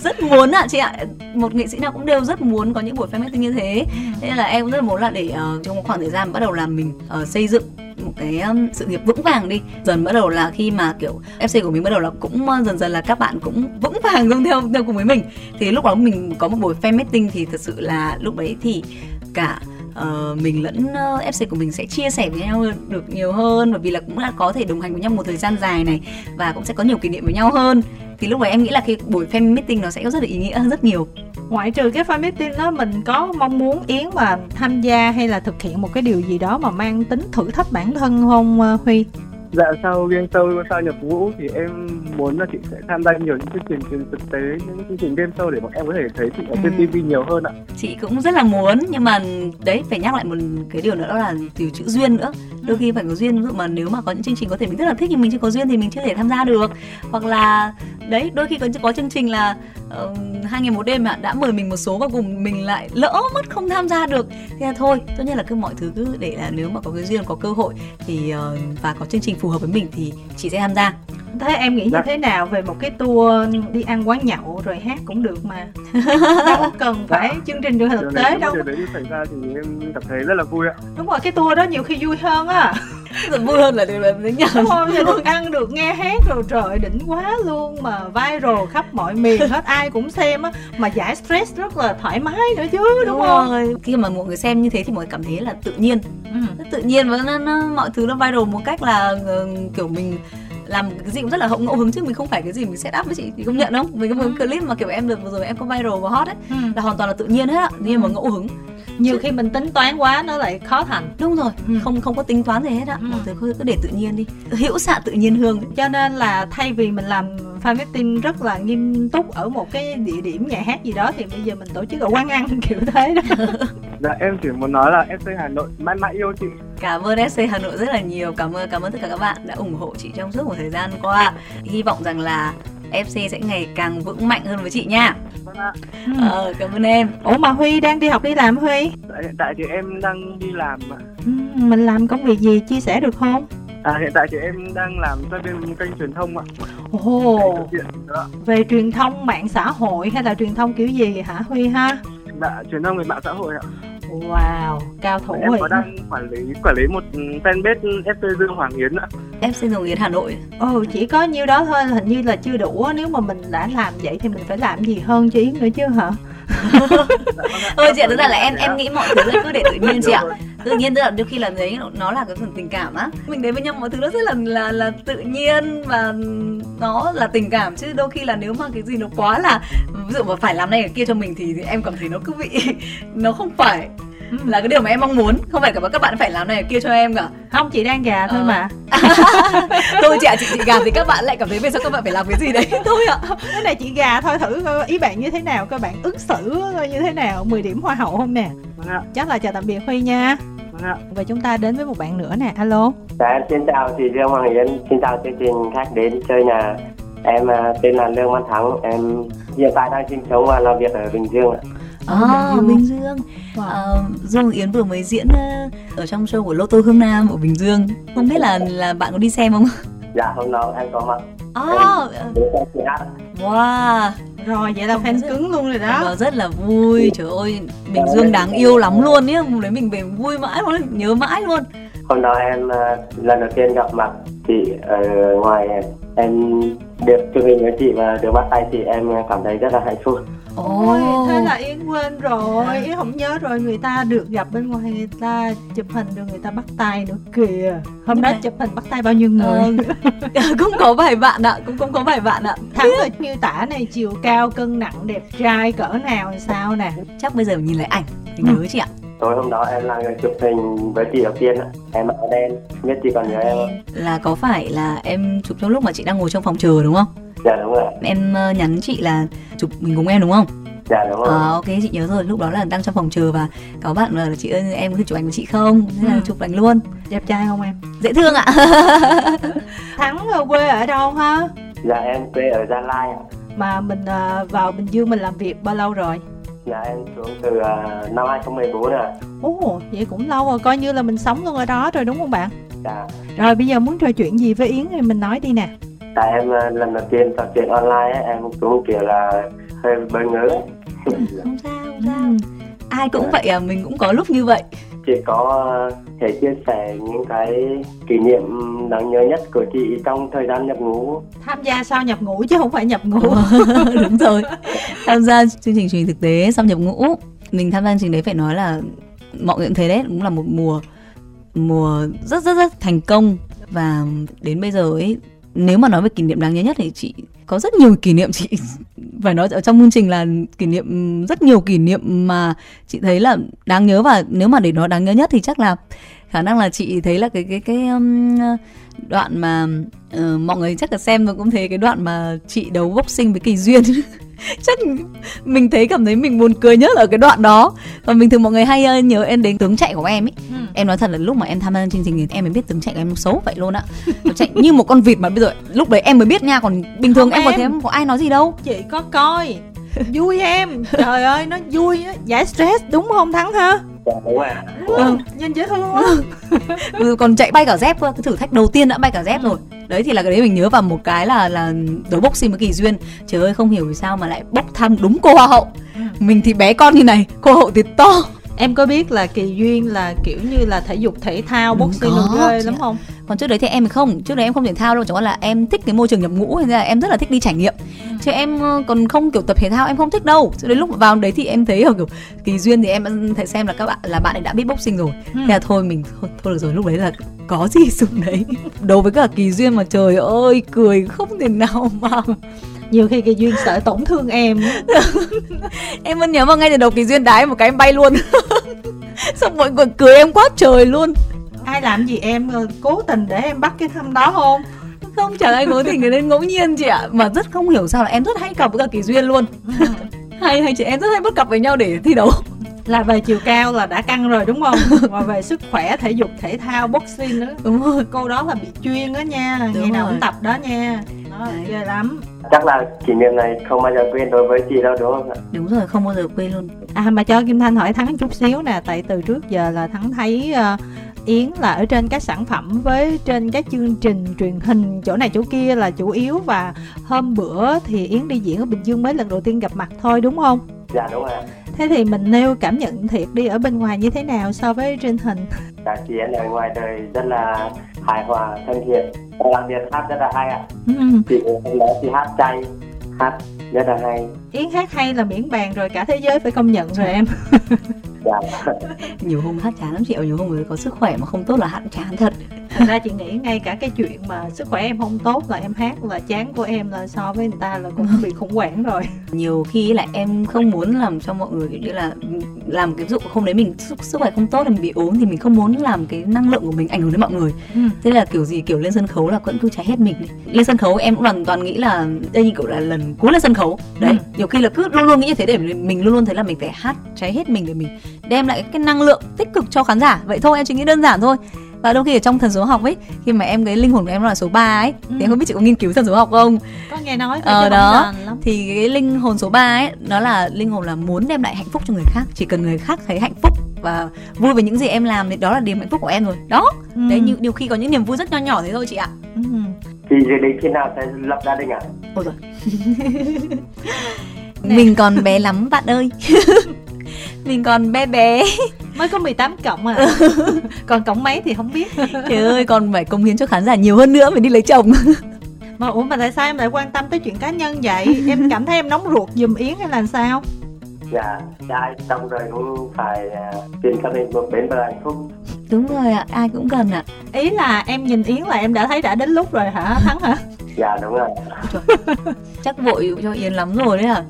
rất muốn ạ chị ạ. Một nghệ sĩ nào cũng đều rất muốn có những buổi fan meeting như thế. Ừ. thế nên là em cũng rất là muốn là để uh, trong một khoảng thời gian bắt đầu làm mình uh, xây dựng một cái sự nghiệp vững vàng đi. Dần bắt đầu là khi mà kiểu fc của mình bắt đầu là cũng dần dần là các bạn cũng vững vàng luôn theo theo cùng với mình. Thì lúc đó mình có một buổi fan meeting thì thật sự là lúc đấy thì cả uh, mình lẫn uh, FC của mình sẽ chia sẻ với nhau được nhiều hơn bởi vì là cũng đã có thể đồng hành với nhau một thời gian dài này và cũng sẽ có nhiều kỷ niệm với nhau hơn thì lúc đấy em nghĩ là cái buổi fan meeting nó sẽ có rất là ý nghĩa rất nhiều ngoại trừ cái fan meeting đó mình có mong muốn yến mà tham gia hay là thực hiện một cái điều gì đó mà mang tính thử thách bản thân không ờ, huy Dạ sau game show sau nhập ngũ thì em muốn là chị sẽ tham gia nhiều những chương trình truyền thực tế những chương trình game show để bọn em có thể thấy chị ở trên ừ. TV nhiều hơn ạ. Chị cũng rất là muốn nhưng mà đấy phải nhắc lại một cái điều nữa đó là từ chữ duyên nữa. Đôi khi phải có duyên ví dụ mà nếu mà có những chương trình có thể mình rất là thích nhưng mình chưa có duyên thì mình chưa thể tham gia được. Hoặc là đấy đôi khi có có chương trình là uh, hai ngày một đêm mà đã mời mình một số và cùng mình lại lỡ mất không tham gia được. Thế là thôi tốt nhất là cứ mọi thứ cứ để là nếu mà có cái duyên có cơ hội thì uh, và có chương trình phù hợp với mình thì chị sẽ tham gia. Thế em nghĩ như dạ. thế nào về một cái tour đi ăn quán nhậu rồi hát cũng được mà? Đâu cần phải dạ. chương trình hình thực tế đâu. đấy xảy ra thì em cảm thấy rất là vui ạ. Đúng rồi cái tour đó nhiều khi vui hơn á. Vui hơn là điều là đến nhau không thì được ăn được nghe hát rồi trời đỉnh quá luôn mà viral khắp mọi miền hết ai cũng xem á mà giải stress rất là thoải mái nữa chứ đúng, đúng không rồi. khi mà mọi người xem như thế thì mọi người cảm thấy là tự nhiên ừ. tự nhiên và nó, nó, mọi thứ nó viral một cách là uh, kiểu mình làm cái gì cũng rất là hậu ngẫu hứng chứ mình không phải cái gì mình set up với chị thì công nhận không mình có một ừ. clip mà kiểu em được vừa rồi em có viral và hot ấy ừ. là hoàn toàn là tự nhiên hết á nhưng mà ngẫu hứng nhiều chứ... khi mình tính toán quá nó lại khó thành đúng rồi ừ. không không có tính toán gì hết á ừ. thứ cứ để tự nhiên đi hữu xạ tự nhiên hương cho nên là thay vì mình làm fan meeting rất là nghiêm túc ở một cái địa điểm nhà hát gì đó thì bây giờ mình tổ chức ở quán ăn kiểu thế đó dạ em chỉ muốn nói là FC Hà Nội mãi mãi yêu chị cảm ơn FC Hà Nội rất là nhiều cảm ơn cảm ơn tất cả các bạn đã ủng hộ chị trong suốt một thời gian qua hy vọng rằng là FC sẽ ngày càng vững mạnh hơn với chị nha. Vâng ạ. Ờ, cảm ơn em. Ủa mà Huy đang đi học đi làm Huy? Hiện tại thì em đang đi làm mà. Ừ, mình làm công việc gì chia sẻ được không? À, hiện tại thì em đang làm cho bên kênh truyền thông ạ. Ồ, về truyền thông mạng xã hội hay là truyền thông kiểu gì hả Huy ha? Dạ, truyền thông về mạng xã hội ạ. Wow, cao thủ Em có đang quản lý quản lý một fanpage FC Dương Hoàng Yến ạ. FC Dương Yến Hà Nội. Ừ, chỉ có nhiêu đó thôi, hình như là chưa đủ. Nếu mà mình đã làm vậy thì mình phải làm gì hơn chứ Yến nữa chứ hả? thôi chị ạ, tức là, là em em nghĩ mọi thứ cứ để tự nhiên chị ạ. Tự nhiên tức là đôi khi là đấy nó là cái phần tình cảm á. Mình đến với nhau mọi thứ nó rất là là là tự nhiên và nó là tình cảm chứ đôi khi là nếu mà cái gì nó quá là ví dụ mà phải làm này cái kia cho mình thì, thì em cảm thấy nó cứ bị nó không phải. Là cái điều mà em mong muốn. Không phải cả các bạn phải làm này kia cho em cả. Không chị đang gà thôi ờ. mà. Thôi chị ạ chị chị gà thì các bạn lại cảm thấy vì sao các bạn phải làm cái gì đấy. Thôi ạ. Cái này chị gà thôi thử ý bạn như thế nào các bạn ứng xử như thế nào. 10 điểm hoa hậu không nè? Vâng chắc là chào tạm biệt huy nha. Vâng và chúng ta đến với một bạn nữa nè. Alo. Dạ xin chào chị Dương Hoàng Yến xin chào chương trình khách đến chơi nhà. Em à, tên là Lương Văn Thắng. Em hiện tại đang sinh sống và làm việc ở Bình Dương ạ À, Bình Dương. Wow. À, Dương Yến vừa mới diễn ở trong show của Lô Tô Hương Nam ở Bình Dương. Không biết là là bạn có đi xem không? Dạ hôm nào em có mặt. À, wow. Rồi vậy là fan cứng luôn rồi đó. Và rất là vui. Trời ơi, Bình Dương đáng yêu lắm luôn nhá. Hôm đấy mình về vui mãi luôn, nhớ mãi luôn. Hôm đó em lần đầu tiên gặp mặt chị ở ngoài em được chụp hình với chị và được bắt tay chị em cảm thấy rất là hạnh phúc Ôi, thế là Yến quên rồi. Yến không nhớ rồi người ta được gặp bên ngoài người ta chụp hình được người ta bắt tay nữa kìa. Hôm đó chụp hình bắt tay bao nhiêu người? Ờ, Cũng có vài bạn ạ, cũng cũng có vài bạn ạ. Thắng rồi miêu tả này chiều cao, cân nặng, đẹp trai cỡ nào sao nè? Chắc bây giờ nhìn lại ảnh thì nhớ ừ. chị ạ. Tối hôm đó em là người chụp hình với chị đầu tiên em mặc đen biết chị còn nhớ em không? Là có phải là em chụp trong lúc mà chị đang ngồi trong phòng chờ đúng không dạ đúng rồi em uh, nhắn chị là chụp mình cùng em đúng không? Dạ đúng rồi. À, ok chị nhớ rồi. Lúc đó là đang trong phòng chờ và có bạn là chị ơi em có thể chụp ảnh với chị không? Thế là ừ. chụp ảnh luôn. Đẹp trai không em? Dễ thương ạ. Thắng quê ở đâu ha? Dạ em quê ở gia lai ạ. Mà mình uh, vào bình dương mình làm việc bao lâu rồi? Dạ em xuống từ uh, năm 2014 rồi. Ồ, vậy cũng lâu rồi, coi như là mình sống luôn ở đó rồi đúng không bạn? Dạ. Rồi bây giờ muốn trò chuyện gì với Yến thì mình nói đi nè. Tại em uh, lần đầu tiên trò chuyện online ấy, em cũng kiểu là hơi bỡ ngỡ. không sao, không sao. Ai cũng vậy à, mình cũng có lúc như vậy. Chị có thể chia sẻ những cái kỷ niệm đáng nhớ nhất của chị trong thời gian nhập ngũ? Tham gia sau nhập ngũ chứ không phải nhập ngũ. Đúng rồi. Tham gia chương trình truyền thực tế sau nhập ngũ. Mình tham gia chương trình đấy phải nói là mọi người cũng thấy đấy cũng là một mùa mùa rất rất rất thành công. Và đến bây giờ ấy nếu mà nói về kỷ niệm đáng nhớ nhất thì chị có rất nhiều kỷ niệm chị phải nói ở trong chương trình là kỷ niệm rất nhiều kỷ niệm mà chị thấy là đáng nhớ và nếu mà để nói đáng nhớ nhất thì chắc là khả năng là chị thấy là cái cái cái um, đoạn mà uh, mọi người chắc là xem rồi cũng thấy cái đoạn mà chị đấu boxing với kỳ duyên. chắc mình thấy cảm thấy mình buồn cười nhất ở cái đoạn đó. Còn bình thường mọi người hay uh, nhớ em đến tướng chạy của em ấy ừ. em nói thật là lúc mà em tham gia chương trình thì em mới biết tướng chạy của em xấu vậy luôn nó chạy như một con vịt mà bây giờ lúc đấy em mới biết nha còn bình thường Không em, em. có thấy em có ai nói gì đâu. Chị có coi vui em. Trời ơi nó vui á. Giải stress đúng không thắng ha? Dạ, đúng à ừ. nhìn dễ thương quá ừ, còn chạy bay cả dép cơ. Cái thử thách đầu tiên đã bay cả dép rồi. Đấy thì là cái đấy mình nhớ vào một cái là là đấu boxing với kỳ duyên. Trời ơi không hiểu vì sao mà lại bốc thăm đúng cô hoa hậu. Ừ. mình thì bé con như này cô hậu thì to em có biết là kỳ duyên là kiểu như là thể dục thể thao boxing được ghê lắm không? Còn trước đấy thì em không. Trước đấy em không thể thao đâu chẳng qua là em thích cái môi trường nhập ngũ nên là em rất là thích đi trải nghiệm. Ừ. chứ em ờ, còn không kiểu tập thể thao em không thích đâu. Cho đến lúc vào đấy thì em thấy ở kiểu kỳ duyên thì em thấy xem là các bạn là bạn ấy đã biết boxing rồi. Ừ. thế là thôi mình thôi, thôi được rồi lúc đấy là có gì dùng đấy. Đối với cả kỳ duyên mà trời ơi cười không thể nào mà nhiều khi kỳ duyên sợ tổn thương em em vẫn nhớ vào ngay từ đầu kỳ duyên đái một cái em bay luôn. Xong mọi người cười em quá trời luôn. Ai làm gì em ờ, cố tình để em bắt cái thăm đó không? Không chẳng ai cố tình cái nên ngẫu nhiên chị ạ. Mà rất không hiểu sao là em rất hay cặp với cả kỳ duyên luôn. Ừ. hay hay chị em rất hay bắt cặp với nhau để thi đấu là về chiều cao là đã căng rồi đúng không? Và về sức khỏe thể dục thể thao boxing nữa. Đúng rồi. Cô đó là bị chuyên đó nha đúng ngày nào cũng tập đó nha. Đó ghê lắm. Chắc là kỷ niệm này không bao giờ quên đối với chị đâu đúng không ạ? Đúng rồi không bao giờ quên luôn. À mà cho kim thanh hỏi thắng chút xíu nè tại từ trước giờ là thắng thấy uh, Yến là ở trên các sản phẩm với trên các chương trình truyền hình chỗ này chỗ kia là chủ yếu và hôm bữa thì Yến đi diễn ở Bình Dương mới lần đầu tiên gặp mặt thôi đúng không? Dạ đúng rồi. Thế thì mình nêu cảm nhận thiệt đi ở bên ngoài như thế nào so với truyền hình? Dạ chị Yến ở ngoài đời rất là hài hòa, thân thiện, đặc biệt hát rất là hay ạ. Ừ. Chị hôm đó chị hát chay, hát rất là hay. Yến hát hay là miễn bàn rồi cả thế giới phải công nhận rồi em. dạ. nhiều hôm hát chán lắm chị nhiều hôm người có sức khỏe mà không tốt là hát chán thật thật ra chị nghĩ ngay cả cái chuyện mà sức khỏe em không tốt là em hát là chán của em là so với người ta là cũng bị khủng hoảng rồi. Nhiều khi là em không muốn làm cho mọi người như là làm cái dụng không đấy mình sức, sức khỏe không tốt là mình bị ốm thì mình không muốn làm cái năng lượng của mình ảnh hưởng đến mọi người. Ừ. thế là kiểu gì kiểu lên sân khấu là vẫn cứ cháy hết mình lên sân khấu em cũng hoàn toàn nghĩ là đây như kiểu là lần cuối lên sân khấu. Đấy ừ. nhiều khi là cứ luôn luôn nghĩ như thế để mình luôn luôn thấy là mình phải hát cháy hết mình để mình đem lại cái năng lượng tích cực cho khán giả. Vậy thôi em chỉ nghĩ đơn giản thôi và đôi khi ở trong thần số học ấy khi mà em cái linh hồn của em là số 3 ấy ừ. thì em không biết chị có nghiên cứu thần số học không? Có nghe nói ờ đó. thì cái linh hồn số 3 ấy nó là linh hồn là muốn đem lại hạnh phúc cho người khác. Chỉ cần người khác thấy hạnh phúc và vui với những gì em làm thì đó là niềm hạnh phúc của em rồi. Đó. Ừ. đấy như điều khi có những niềm vui rất nho nhỏ thế thôi chị ạ. Ừ. thì định khi nào sẽ lập gia đình ạ? À? ôi rồi mình còn bé lắm bạn ơi mình còn bé bé. Mới có 18 cộng à. Còn cộng mấy thì không biết. Trời ơi còn phải công hiến cho khán giả nhiều hơn nữa mới đi lấy chồng. Mà ủa mà tại sao em lại quan tâm tới chuyện cá nhân vậy? Em cảm thấy em nóng ruột giùm yến hay là sao? Dạ trai xong rồi cũng phải uh, tìm cho mình một bến bờ hạnh phúc. Đúng rồi ạ ai cũng cần ạ. Ý là em nhìn yến là em đã thấy đã đến lúc rồi hả thắng hả? Dạ đúng rồi. Chắc vội cho yến lắm rồi đấy à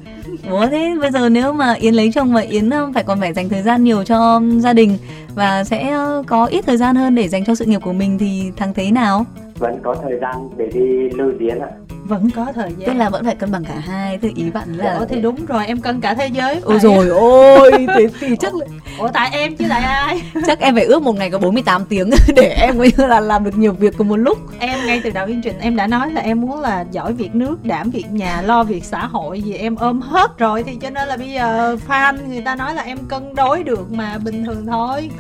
Ủa, thế bây giờ nếu mà Yến lấy chồng mà Yến phải còn phải dành thời gian nhiều cho gia đình và sẽ có ít thời gian hơn để dành cho sự nghiệp của mình thì thằng thế nào? Vẫn có thời gian để đi lưu diễn ạ. Vẫn có thời gian. Tức là vẫn phải cân bằng cả hai thì ý bạn là Ủa thì đúng rồi em cân cả thế giới. Ôi rồi ôi thì, thì chắc là ủa tại em chứ tại ai? Chắc em phải ước một ngày có 48 tiếng để em mới là làm được nhiều việc cùng một lúc. Em ngay từ đầu chương trình em đã nói là em muốn là giỏi việc nước đảm việc nhà lo việc xã hội gì em ôm hết rồi. Thì cho nên là bây giờ fan người ta nói là em cân đối được mà bình thường thôi.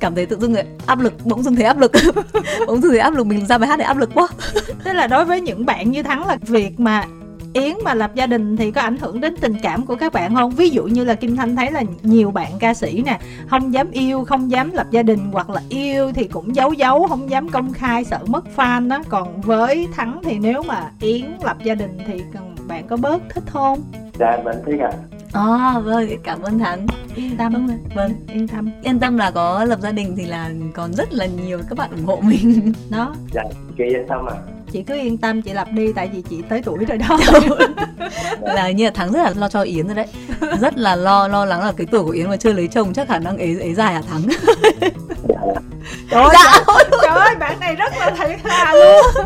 Cảm thấy tự dưng áp lực bỗng dưng thấy áp lực. Bỗng dưng thấy áp lực mình ra bài hát để áp lực quá tức là đối với những bạn như thắng là việc mà Yến mà lập gia đình thì có ảnh hưởng đến tình cảm của các bạn không? Ví dụ như là Kim Thanh thấy là nhiều bạn ca sĩ nè Không dám yêu, không dám lập gia đình Hoặc là yêu thì cũng giấu giấu, không dám công khai, sợ mất fan đó Còn với Thắng thì nếu mà Yến lập gia đình thì bạn có bớt thích không? Dạ vẫn thích ạ À, vâng, cảm ơn Thắng. Yên tâm. Vâng, vâng, yên tâm. Yên tâm là có lập gia đình thì là còn rất là nhiều các bạn ủng hộ mình. Đó. Dạ, chị yên tâm ạ. À chị cứ yên tâm chị lập đi tại vì chị tới tuổi rồi đó là như là thắng rất là lo cho yến rồi đấy rất là lo lo lắng là cái tuổi của yến mà chưa lấy chồng chắc khả năng ế ế dài à thắng trời dạ. trời ơi bạn này rất là thiệt thà luôn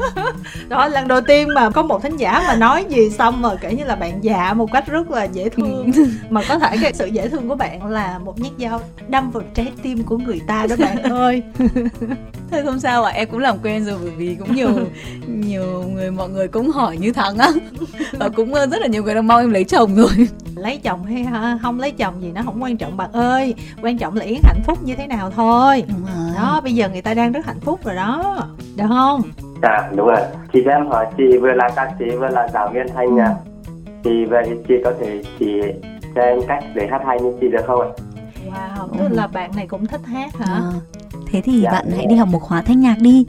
đó lần đầu tiên mà có một thính giả mà nói gì xong rồi kể như là bạn già một cách rất là dễ thương. Mà có thể cái sự dễ thương của bạn là một nhát dao đâm vào trái tim của người ta đó bạn ơi. Thôi không sao ạ à, em cũng làm quen rồi bởi vì cũng nhiều nhiều người mọi người cũng hỏi như thắng á. Và cũng rất là nhiều người đang mong em lấy chồng rồi. Lấy chồng hay không lấy chồng gì nó không quan trọng bạn ơi. Quan trọng là yến hạnh phúc như thế nào thôi. Đó bây giờ người ta đang rất hạnh phúc rồi đó được không? Dạ đúng rồi. Chị cho em hỏi chị vừa là ca sĩ vừa là giáo viên thanh nha thì vậy chị có thể chỉ cho em cách để hát hay như chị được không ạ? Wow tức ừ. là bạn này cũng thích hát hả? À, thế thì dạ, bạn hãy đi học một khóa thanh nhạc đi.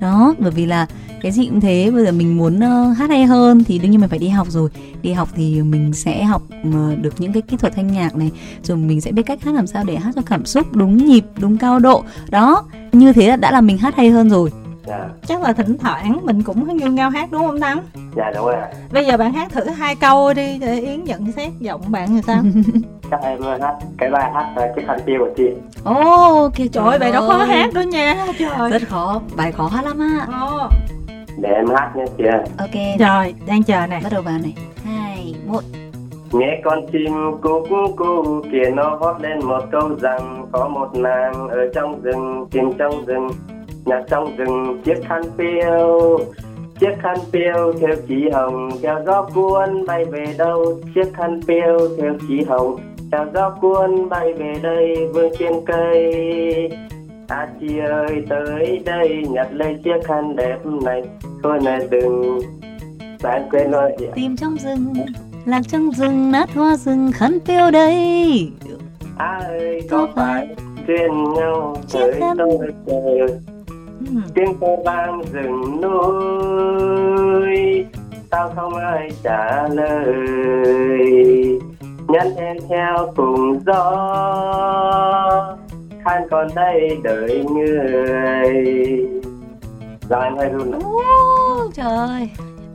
Đó bởi vì là cái gì cũng thế bây giờ mình muốn uh, hát hay hơn thì đương nhiên mình phải đi học rồi. Đi học thì mình sẽ học uh, được những cái kỹ thuật thanh nhạc này rồi mình sẽ biết cách hát làm sao để hát cho cảm xúc đúng nhịp đúng cao độ. Đó như thế là đã là mình hát hay hơn rồi. Dạ. chắc là thỉnh thoảng mình cũng như ngao hát đúng không thắng dạ đúng rồi bây giờ bạn hát thử hai câu đi để yến nhận xét giọng bạn là sao? Chắc em hát cái bài hát chiếc khăn tiêu của chị. Ồ oh, kìa trời ơi bài đó khó hát đó nha trời. Rất khó bài khó hát lắm á. Oh để em hát nha chị ok. Rồi đang chờ này bắt đầu vào này. Hai một nghe con chim cúc cu kia nó hót lên một câu rằng, có một nàng ở trong rừng chim trong rừng nhà trong rừng chiếc khăn phiêu, chiếc khăn phiêu theo chỉ hồng, theo gió cuốn bay về đâu, chiếc khăn phiêu theo chỉ hồng, theo gió cuốn bay về đây vương trên cây. À chị ơi, tới đây, nhặt lấy chiếc khăn đẹp này, Thôi này đừng. Bạn quên rồi chị Tìm trong rừng. Lạc trong rừng nát hoa rừng khăn tiêu đây. Ơi có phải duyên nhau tới tôi trời? Tiếng cô vang rừng núi Sao không ai trả lời? Nhắn em theo cùng gió than còn đây đợi người. Rồi em hơi run trời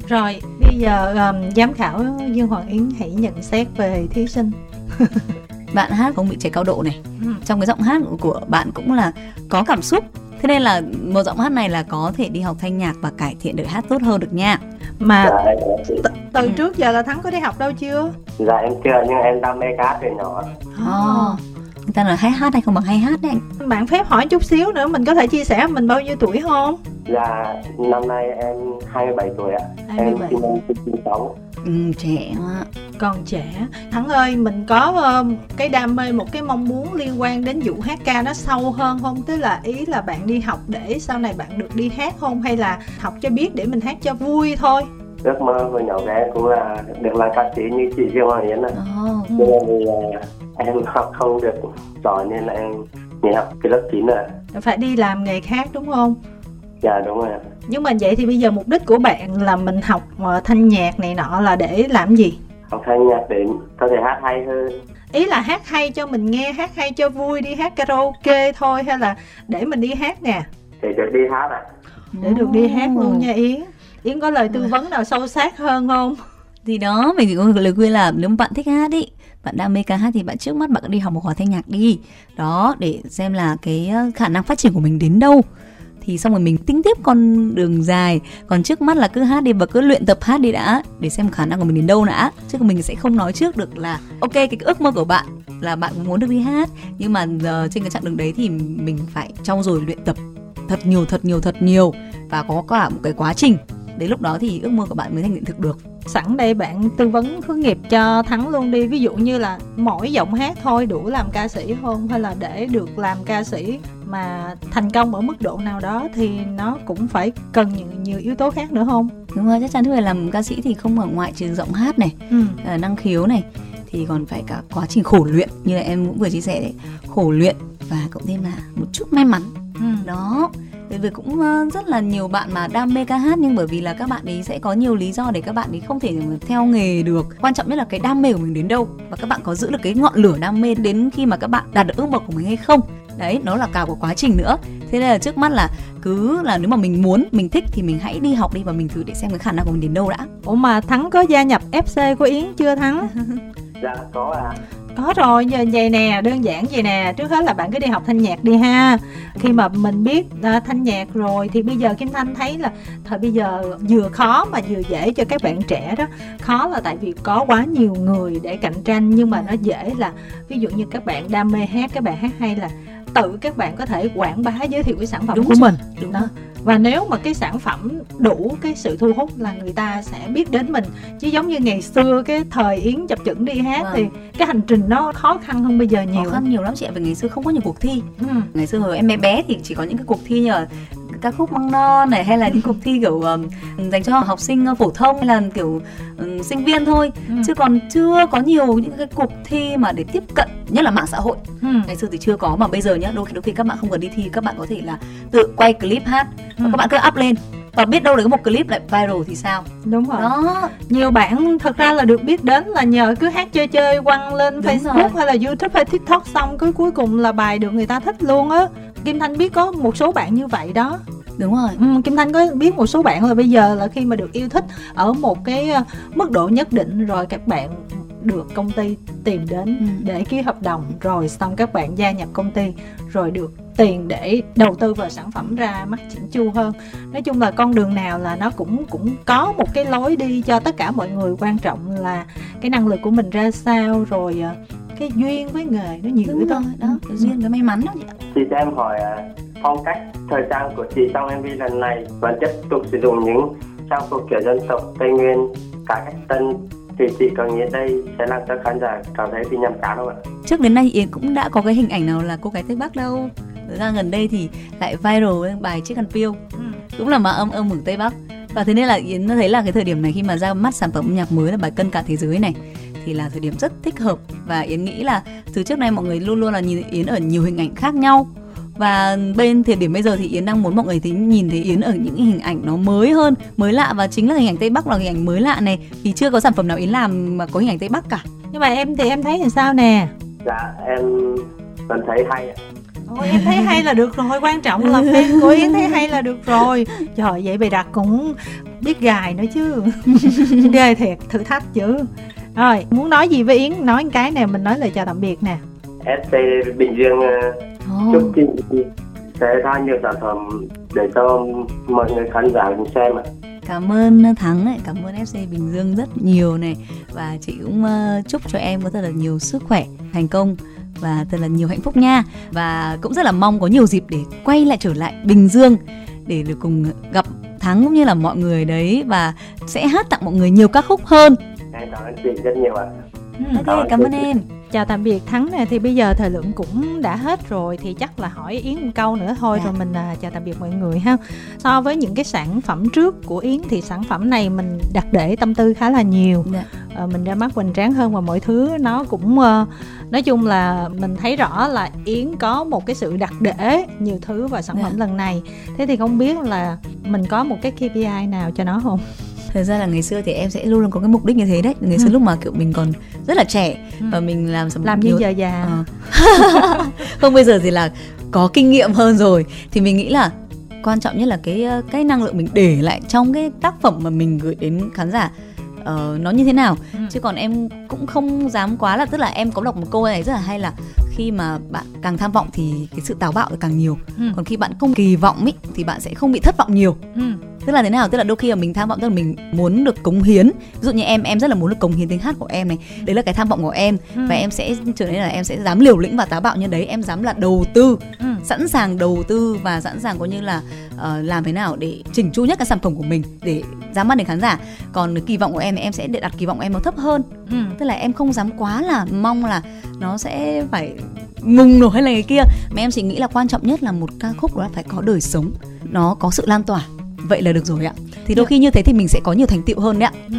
rồi bây giờ um, giám khảo Dương Hoàng Yến hãy nhận xét về thí sinh. Bạn hát không bị chảy cao độ này. Ừ. trong cái giọng hát của bạn cũng là có cảm xúc. Thế nên là một giọng hát này là có thể đi học thanh nhạc và cải thiện được hát tốt hơn được nha. Mà dạ, t- từ ừ. trước giờ là thắng có đi học đâu chưa? Dạ em chưa nhưng em đam mê cá từ nhỏ. Oh người ta là hay hát hay không bằng hay hát đấy bạn phép hỏi chút xíu nữa mình có thể chia sẻ mình bao nhiêu tuổi không? Dạ năm nay em 27 tuổi ạ. 27. em sinh năm 96 ừ, trẻ quá. Còn trẻ thắng ơi mình có uh, cái đam mê một cái mong muốn liên quan đến vụ hát ca nó sâu hơn không? Tức là ý là bạn đi học để sau này bạn được đi hát không? Hay là học cho biết để mình hát cho vui thôi? Ước mơ hồi nhỏ bé cũng là được là ca sĩ như chị Dương Hoàng Yến ạ. Oh. Uh, em học không được giỏi nên là em nghỉ học cái lớp 9 rồi. Phải đi làm nghề khác đúng không? Dạ đúng rồi. Nhưng mà vậy thì bây giờ mục đích của bạn là mình học uh, thanh nhạc này nọ là để làm gì? Học thanh nhạc để có thể hát hay hơn. Ý là hát hay cho mình nghe, hát hay cho vui đi hát karaoke thôi hay là để mình đi hát nè? Để được đi hát ạ. À. Để được đi hát luôn nha Yến. Yến có lời tư vấn nào sâu sát hơn không? thì đó mình có lời khuyên là nếu bạn thích hát ý bạn đam mê ca hát thì bạn trước mắt bạn đi học một khóa thanh nhạc đi. Đó để xem là cái ờ, khả năng phát triển của mình đến đâu. Thì xong rồi mình tính tiếp con đường dài. Còn trước mắt là cứ hát đi và cứ luyện tập hát đi đã để xem khả năng của mình đến đâu đã. Chứ mình sẽ không nói trước được là ok cái ước mơ của bạn là bạn muốn được đi hát. Nhưng mà uh, trên cái chặng đường đấy thì mình phải trau dồi luyện tập thật nhiều thật nhiều thật nhiều. Và có cả một cái quá trình đến lúc đó thì ước mơ của bạn mới thành hiện thực được. Sẵn đây bạn tư vấn hướng nghiệp cho thắng luôn đi. Ví dụ như là mỗi giọng hát thôi đủ làm ca sĩ không? Hay là để được làm ca sĩ mà thành công ở mức độ nào đó thì nó cũng phải cần nhiều, nhiều yếu tố khác nữa không? Đúng rồi chắc chắn phải làm ca sĩ thì không ở ngoại trừ giọng hát này ừ. À, năng khiếu này thì còn phải cả quá trình khổ luyện. Như là em cũng vừa chia sẻ đấy khổ luyện và cộng thêm là một chút may mắn. Ừ. đó bởi vì cũng ờ, rất là nhiều bạn mà đam mê ca hát nhưng bởi vì là các bạn ấy sẽ có nhiều lý do để các bạn ấy không thể theo nghề được. Quan trọng nhất là cái đam mê của mình đến đâu và các bạn có giữ được cái ngọn lửa đam mê đến khi mà các bạn đạt được ước mơ của mình hay không. Đấy nó là cả một quá trình nữa. Thế nên là trước mắt là cứ là nếu mà mình muốn mình thích thì mình hãy đi học đi và mình thử để xem cái khả năng của mình đến đâu đã. Ủa mà thắng có gia nhập fc của yến chưa thắng? Dạ có à có rồi giờ vậy nè đơn giản vậy nè. Trước hết là bạn cứ đi học thanh nhạc đi ha. Khi mà mình biết à, thanh nhạc rồi thì bây giờ kim thanh thấy là thời bây giờ vừa khó mà vừa dễ cho các bạn trẻ đó. Khó là tại vì có quá nhiều người để cạnh tranh nhưng mà nó dễ là ví dụ như các bạn đam mê hát các bạn hát hay là tự các bạn có thể quảng bá giới thiệu cái sản phẩm đúng của rồi. mình đúng. Đó và nếu mà cái sản phẩm đủ cái sự thu hút là người ta sẽ biết đến mình chứ giống như ngày xưa cái thời yến chập chững đi hát vâng. thì cái hành trình nó khó khăn hơn bây giờ nhiều khó khăn nhiều lắm chị ạ vì ngày xưa không có nhiều cuộc thi ừ. ngày xưa hồi em bé bé thì chỉ có những cái cuộc thi như là ca khúc măng non này hay là những cuộc thi kiểu um, dành cho học sinh phổ thông hay là kiểu um, sinh viên thôi ừ. chứ còn chưa có nhiều những cái cuộc thi mà để tiếp cận nhất là mạng xã hội ừ. ngày xưa thì chưa có mà bây giờ nhá đôi khi đôi khi các bạn không cần đi thi các bạn có thể là tự quay clip hát và ừ. các bạn cứ up lên và biết đâu được có một clip lại viral thì sao đúng rồi đó nhiều bạn thật ra là được biết đến là nhờ cứ hát chơi chơi quăng lên đúng facebook rồi. hay là youtube hay tiktok xong cứ cuối cùng là bài được người ta thích luôn á kim thanh biết có một số bạn như vậy đó. Đúng rồi. Ừ, kim thanh có biết một số bạn là bây giờ là khi mà được yêu thích ở một cái ờ, mức độ nhất định rồi các bạn được công ty tìm đến ừ. để ký hợp đồng rồi xong các bạn gia nhập công ty rồi được tiền để đầu tư vào sản phẩm ra mắt chỉnh chu hơn. Nói chung là con đường nào là nó cũng cũng có một cái lối đi cho tất cả mọi người quan trọng là cái năng lực của mình ra sao rồi ờ, cái duyên với nghề nó nhiều Đúng thôi đó duyên cái may mắn đó chị cho em hỏi ờ, phong cách thời trang của chị trong MV lần này vẫn tiếp tục sử dụng những trang phục kiểu dân tộc Tây Nguyên cả cách tân thì chị có nghĩ đây sẽ làm cho khán giả cảm thấy bị nhầm cá không ạ? Trước đến nay Yến cũng đã có cái hình ảnh nào là cô gái Tây Bắc đâu. Thực ra gần đây thì lại viral bài Chiếc khăn piêu. Ừ. Cũng là mà âm âm hưởng Tây Bắc. Và thế nên là Yến thấy là cái thời điểm này khi mà ra mắt sản phẩm âm nhạc mới là bài Cân cả thế giới này thì là thời điểm rất thích hợp. Và Yến nghĩ là từ trước nay mọi người luôn luôn là nhìn Yến ở nhiều hình ảnh khác nhau. Và bên thời điểm bây giờ thì Yến đang muốn mọi người thấy nhìn thấy Yến ở những hình ảnh nó mới hơn mới lạ. Và chính là hình ảnh Tây Bắc là hình ảnh mới lạ này. Thì chưa có sản phẩm nào Yến làm mà có hình ảnh Tây Bắc cả. Nhưng mà em thì em thấy làm sao nè? Dạ em vẫn thấy hay ạ. Ôi, em thấy hay là được rồi. Quan trọng là fan của Yến thấy hay là được rồi. Trời vậy bày đặt cũng biết gài nữa chứ. Ghê thiệt thử thách chứ rồi muốn nói gì với Yến? Nói cái nè mình nói lời chào tạm biệt nè. SC Bình Dương oh. chúc chị sẽ ra nhiều sản phẩm để cho mọi người khán giả cùng xem ạ. Cảm ơn thắng ấy, cảm ơn fc bình dương rất nhiều này và chị cũng uh, chúc cho em có thật là nhiều sức khỏe thành công và thật là nhiều hạnh phúc nha. Và cũng rất là mong có nhiều dịp để quay lại trở lại bình dương để được cùng gặp thắng cũng như là mọi người đấy. Và sẽ hát tặng mọi người nhiều ca khúc hơn em cảm ơn chị rất nhiều ạ. Ừ, ok cảm ơn em. Chào tạm biệt thắng nè. Thì bây giờ thời lượng cũng đã hết rồi thì chắc là hỏi yến một câu nữa thôi dạ. rồi mình à, chào tạm biệt mọi người ha. So với những cái sản phẩm trước của yến thì sản phẩm này mình đặt để tâm tư khá là nhiều. Dạ. à, mình ra mắt hoành tráng hơn và mọi thứ nó cũng uh, nói chung là mình thấy rõ là yến có một cái sự đặt để nhiều thứ vào sản dạ. phẩm lần này. Thế thì không biết là mình có một cái KPI nào cho nó không thật ra là ngày xưa thì em sẽ luôn luôn có cái mục đích như thế đấy ngày xưa ừ. lúc mà kiểu mình còn rất là trẻ ừ. và mình làm làm như giờ già à. không bây giờ thì là có kinh nghiệm hơn rồi thì mình nghĩ là quan trọng nhất là cái cái năng lượng mình để lại trong cái tác phẩm mà mình gửi đến khán giả uh, nó như thế nào ừ. chứ còn em cũng không dám quá là tức là em có đọc một câu này rất là hay là khi mà bạn càng tham vọng thì cái sự táo bạo càng nhiều ừ. còn khi bạn không kỳ vọng ý, thì bạn sẽ không bị thất vọng nhiều ừ. Tức là thế nào? Tức là đôi khi là mình tham vọng tức là mình muốn được cống hiến. Ví dụ như em em rất là muốn được cống hiến tiếng hát của em này. Đấy là cái tham vọng của em. Ừ. và em sẽ trở nên là em sẽ dám liều lĩnh và táo bạo như đấy. Em dám là đầu tư ừ. sẵn sàng đầu tư và sẵn sàng có như là uh, làm thế nào để chỉnh chu nhất cái sản phẩm của mình để dám mang đến khán giả. Còn kỳ vọng của em thì em sẽ để đặt kỳ vọng của em nó thấp hơn. Ừ. tức là em không dám quá là mong là nó sẽ phải mùng nổi hay là cái kia. Mà em chỉ nghĩ là quan trọng nhất là một ca khúc đó là phải có đời sống nó có sự lan tỏa vậy là được rồi ạ. Thì đôi dạ. khi như thế thì mình sẽ có nhiều thành tựu hơn đấy ạ. Ừ.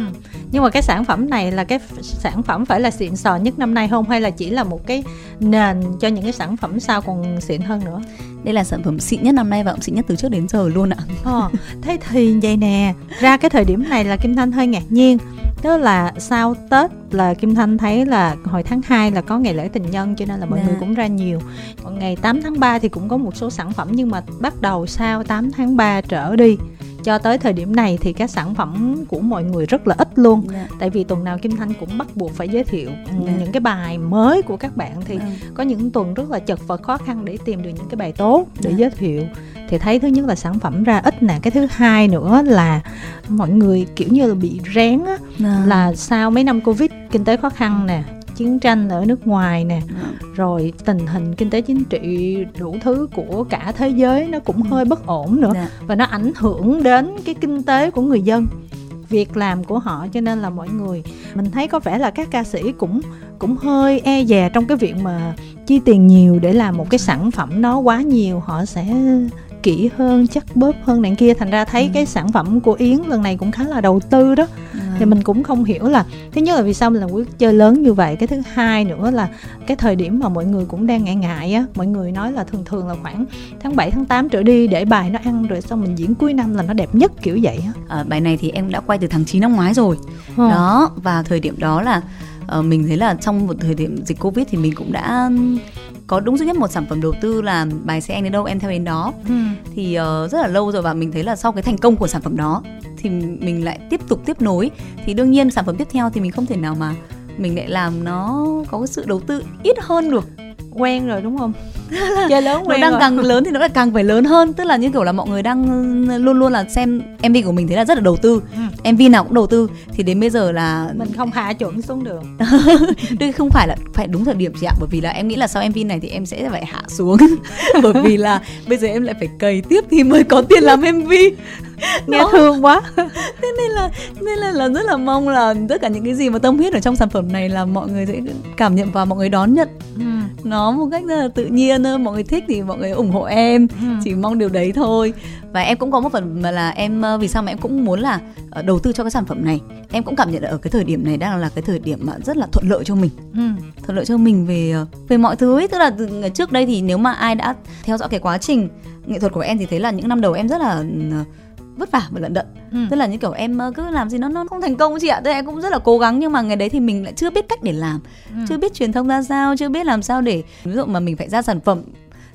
nhưng mà cái sản phẩm này là cái sản phẩm phải là xịn sò nhất năm nay không? Hay là chỉ là một cái nền cho những cái sản phẩm sau còn xịn hơn nữa? Đây là sản phẩm xịn nhất năm nay và cũng xịn nhất từ trước đến giờ luôn ạ. Ờ, thế thì vậy nè ra cái thời điểm này là kim thanh hơi ngạc nhiên. Tức là sau tết là kim thanh thấy là hồi tháng 2 là có ngày lễ tình nhân cho nên là mọi người dạ. cũng ra nhiều. Còn ngày 8 tháng 3 thì cũng có một số sản phẩm nhưng mà bắt đầu sau 8 tháng 3 trở đi cho tới thời điểm này thì các sản phẩm của mọi người rất là ít luôn yeah. Dạ. tại vì tuần nào kim thanh cũng bắt buộc phải giới thiệu yeah. Dạ. những cái bài mới của các bạn thì yeah. có những tuần rất là chật vật khó khăn để tìm được những cái bài tốt để yeah. giới thiệu thì thấy thứ nhất là sản phẩm ra ít nè cái thứ hai nữa là mọi người kiểu như là bị rén á à. là sau mấy năm covid kinh tế khó khăn nè chiến tranh ở nước ngoài nè à. rồi tình hình kinh tế chính trị đủ thứ của cả thế giới nó cũng hơi bất ổn nữa à. và nó ảnh hưởng đến cái kinh tế của người dân việc làm của họ cho nên là mọi người mình thấy có vẻ là các ca sĩ cũng cũng hơi e dè trong cái việc mà chi tiền nhiều để làm một cái sản phẩm nó quá nhiều họ sẽ kỹ hơn chắc bóp hơn này kia thành ra thấy ừ. cái sản phẩm của yến lần này cũng khá là đầu tư đó ừ. Thì mình cũng không hiểu là thứ nhất là vì sao mình làm quyết chơi lớn như vậy cái thứ hai nữa là cái thời điểm mà mọi người cũng đang ngại ngại á mọi người nói là thường thường là khoảng tháng 7 tháng 8 trở đi để bài nó ăn rồi xong mình diễn cuối năm là nó đẹp nhất kiểu vậy á à, bài này thì em đã quay từ tháng 9 năm ngoái rồi ừ. đó và thời điểm đó là uh, mình thấy là trong một thời điểm dịch covid thì mình cũng đã có đúng duy nhất một sản phẩm đầu tư là bài xe anh đến đâu em theo đến đó ừ. thì uh, rất là lâu rồi và mình thấy là sau cái thành công của sản phẩm đó thì mình lại tiếp tục tiếp nối. Thì đương nhiên sản phẩm tiếp theo thì mình không thể nào mà mình lại làm nó có cái sự đầu tư ít hơn được. Quen rồi đúng không? Chơi lớn quen nó đang rồi. càng lớn thì nó lại càng phải lớn hơn. Tức là như kiểu là mọi người đang luôn luôn là xem mv của mình thế là rất là đầu tư. Ừ. mv nào cũng đầu tư. Thì đến bây giờ là mình không hạ chuẩn xuống được. Đây không phải là phải đúng thời điểm chị ạ. Bởi vì là em nghĩ là sau mv này thì em sẽ phải hạ xuống. Bởi vì là bây giờ em lại phải cày tiếp thì mới có tiền làm mv nghe thương quá thế nên là nên là, là rất là mong là tất cả những cái gì mà tâm huyết ở trong sản phẩm này là mọi người sẽ cảm nhận và mọi người đón nhận ừ. nó một cách rất là tự nhiên thôi mọi người thích thì mọi người ủng hộ em ừ. chỉ mong điều đấy thôi và em cũng có một phần mà là em ờ, vì sao mà em cũng muốn là ờ, đầu tư cho cái sản phẩm này em cũng cảm nhận ở cái thời điểm này đang là cái thời điểm mà rất là thuận lợi cho mình ừ. thuận lợi cho mình về ờ, về mọi thứ ấy. tức là trước đây thì nếu mà ai đã theo dõi cái quá trình nghệ thuật của em thì thấy là những năm đầu em rất là vất vả và lận đận ừ. tức là như kiểu em ờ, cứ làm gì nó nó không thành công chị ạ tức em cũng rất là cố gắng nhưng mà ngày đấy thì mình lại chưa biết cách để làm ừ. chưa biết truyền thông ra sao chưa biết làm sao để ví dụ mà mình phải ra sản phẩm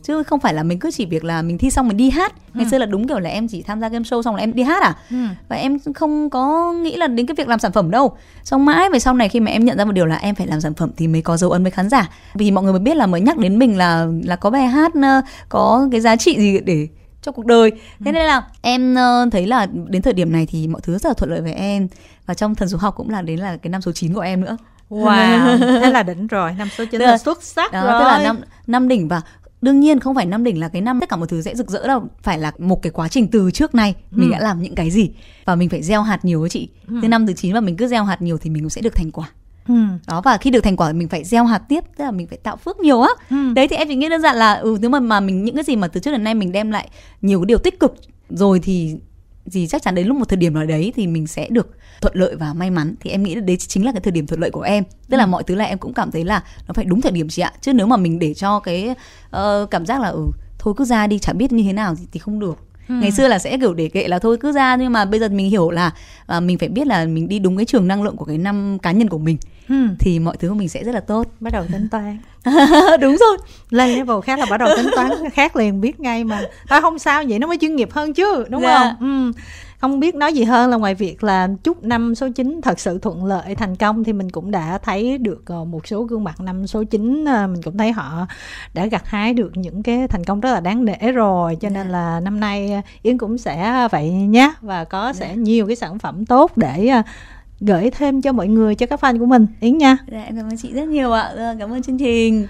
chứ không phải là mình cứ chỉ việc là mình thi xong mình đi hát ừ. ngày xưa là đúng kiểu là em chỉ tham gia game show xong là em đi hát à ừ. và em không có nghĩ là đến cái việc làm sản phẩm đâu xong mãi về sau này khi mà em nhận ra một điều là em phải làm sản phẩm thì mới có dấu ấn với khán giả vì mọi người mới biết là mới nhắc đến mình là là có bài hát ờ, có cái giá trị gì để cho cuộc đời thế ừ. nên là em uh, thấy là đến thời điểm này thì mọi thứ rất là thuận lợi với em và trong thần số học cũng là đến là cái năm số 9 của em nữa Wow, thế là đỉnh rồi, năm số 9 là xuất sắc đó, rồi. Tức là năm năm đỉnh và đương nhiên không phải năm đỉnh là cái năm tất cả mọi thứ sẽ rực rỡ đâu phải là một cái quá trình từ trước nay ừ. mình đã làm những cái gì và mình phải gieo hạt nhiều với chị ừ. từ năm từ chín và mình cứ gieo hạt nhiều thì mình cũng sẽ được thành quả Ừ. đó và khi được thành quả thì mình phải gieo hạt tiếp tức là mình phải tạo phước nhiều á ừ. đấy thì em chỉ nghĩ đơn giản là ừ nếu mà mà mình những cái gì mà từ trước đến nay mình đem lại nhiều cái điều tích cực rồi thì gì chắc chắn đến lúc một thời điểm nào đấy thì mình sẽ được thuận lợi và may mắn thì em nghĩ đấy chính là cái thời điểm thuận lợi của em tức ừ. là mọi thứ là em cũng cảm thấy là nó phải đúng thời điểm chị ạ chứ nếu mà mình để cho cái uh, cảm giác là ừ thôi cứ ra đi chả biết như thế nào thì, thì không được Ừ. ngày xưa là sẽ kiểu để kệ là thôi cứ ra nhưng mà bây giờ mình hiểu là uh, mình phải biết là mình đi đúng cái trường năng lượng của cái năm cá nhân của mình ừ. thì mọi thứ của mình sẽ rất là tốt bắt đầu tính toán đúng rồi lên level khác là bắt đầu tính toán khác liền biết ngay mà thôi không sao vậy nó mới chuyên nghiệp hơn chứ đúng dạ. không ừ không biết nói gì hơn là ngoài việc là chúc năm số 9 thật sự thuận lợi thành công thì mình cũng đã thấy được ờ, một số gương mặt năm số 9 ờ, mình cũng thấy họ đã gặt hái được những cái thành công rất là đáng nể rồi cho nên dạ. là năm nay Yến cũng sẽ vậy nhé và có sẽ dạ. nhiều cái sản phẩm tốt để gửi thêm cho mọi người cho các fan của mình Yến nha. Dạ cảm ơn chị rất nhiều ạ. Cảm ơn chương trình.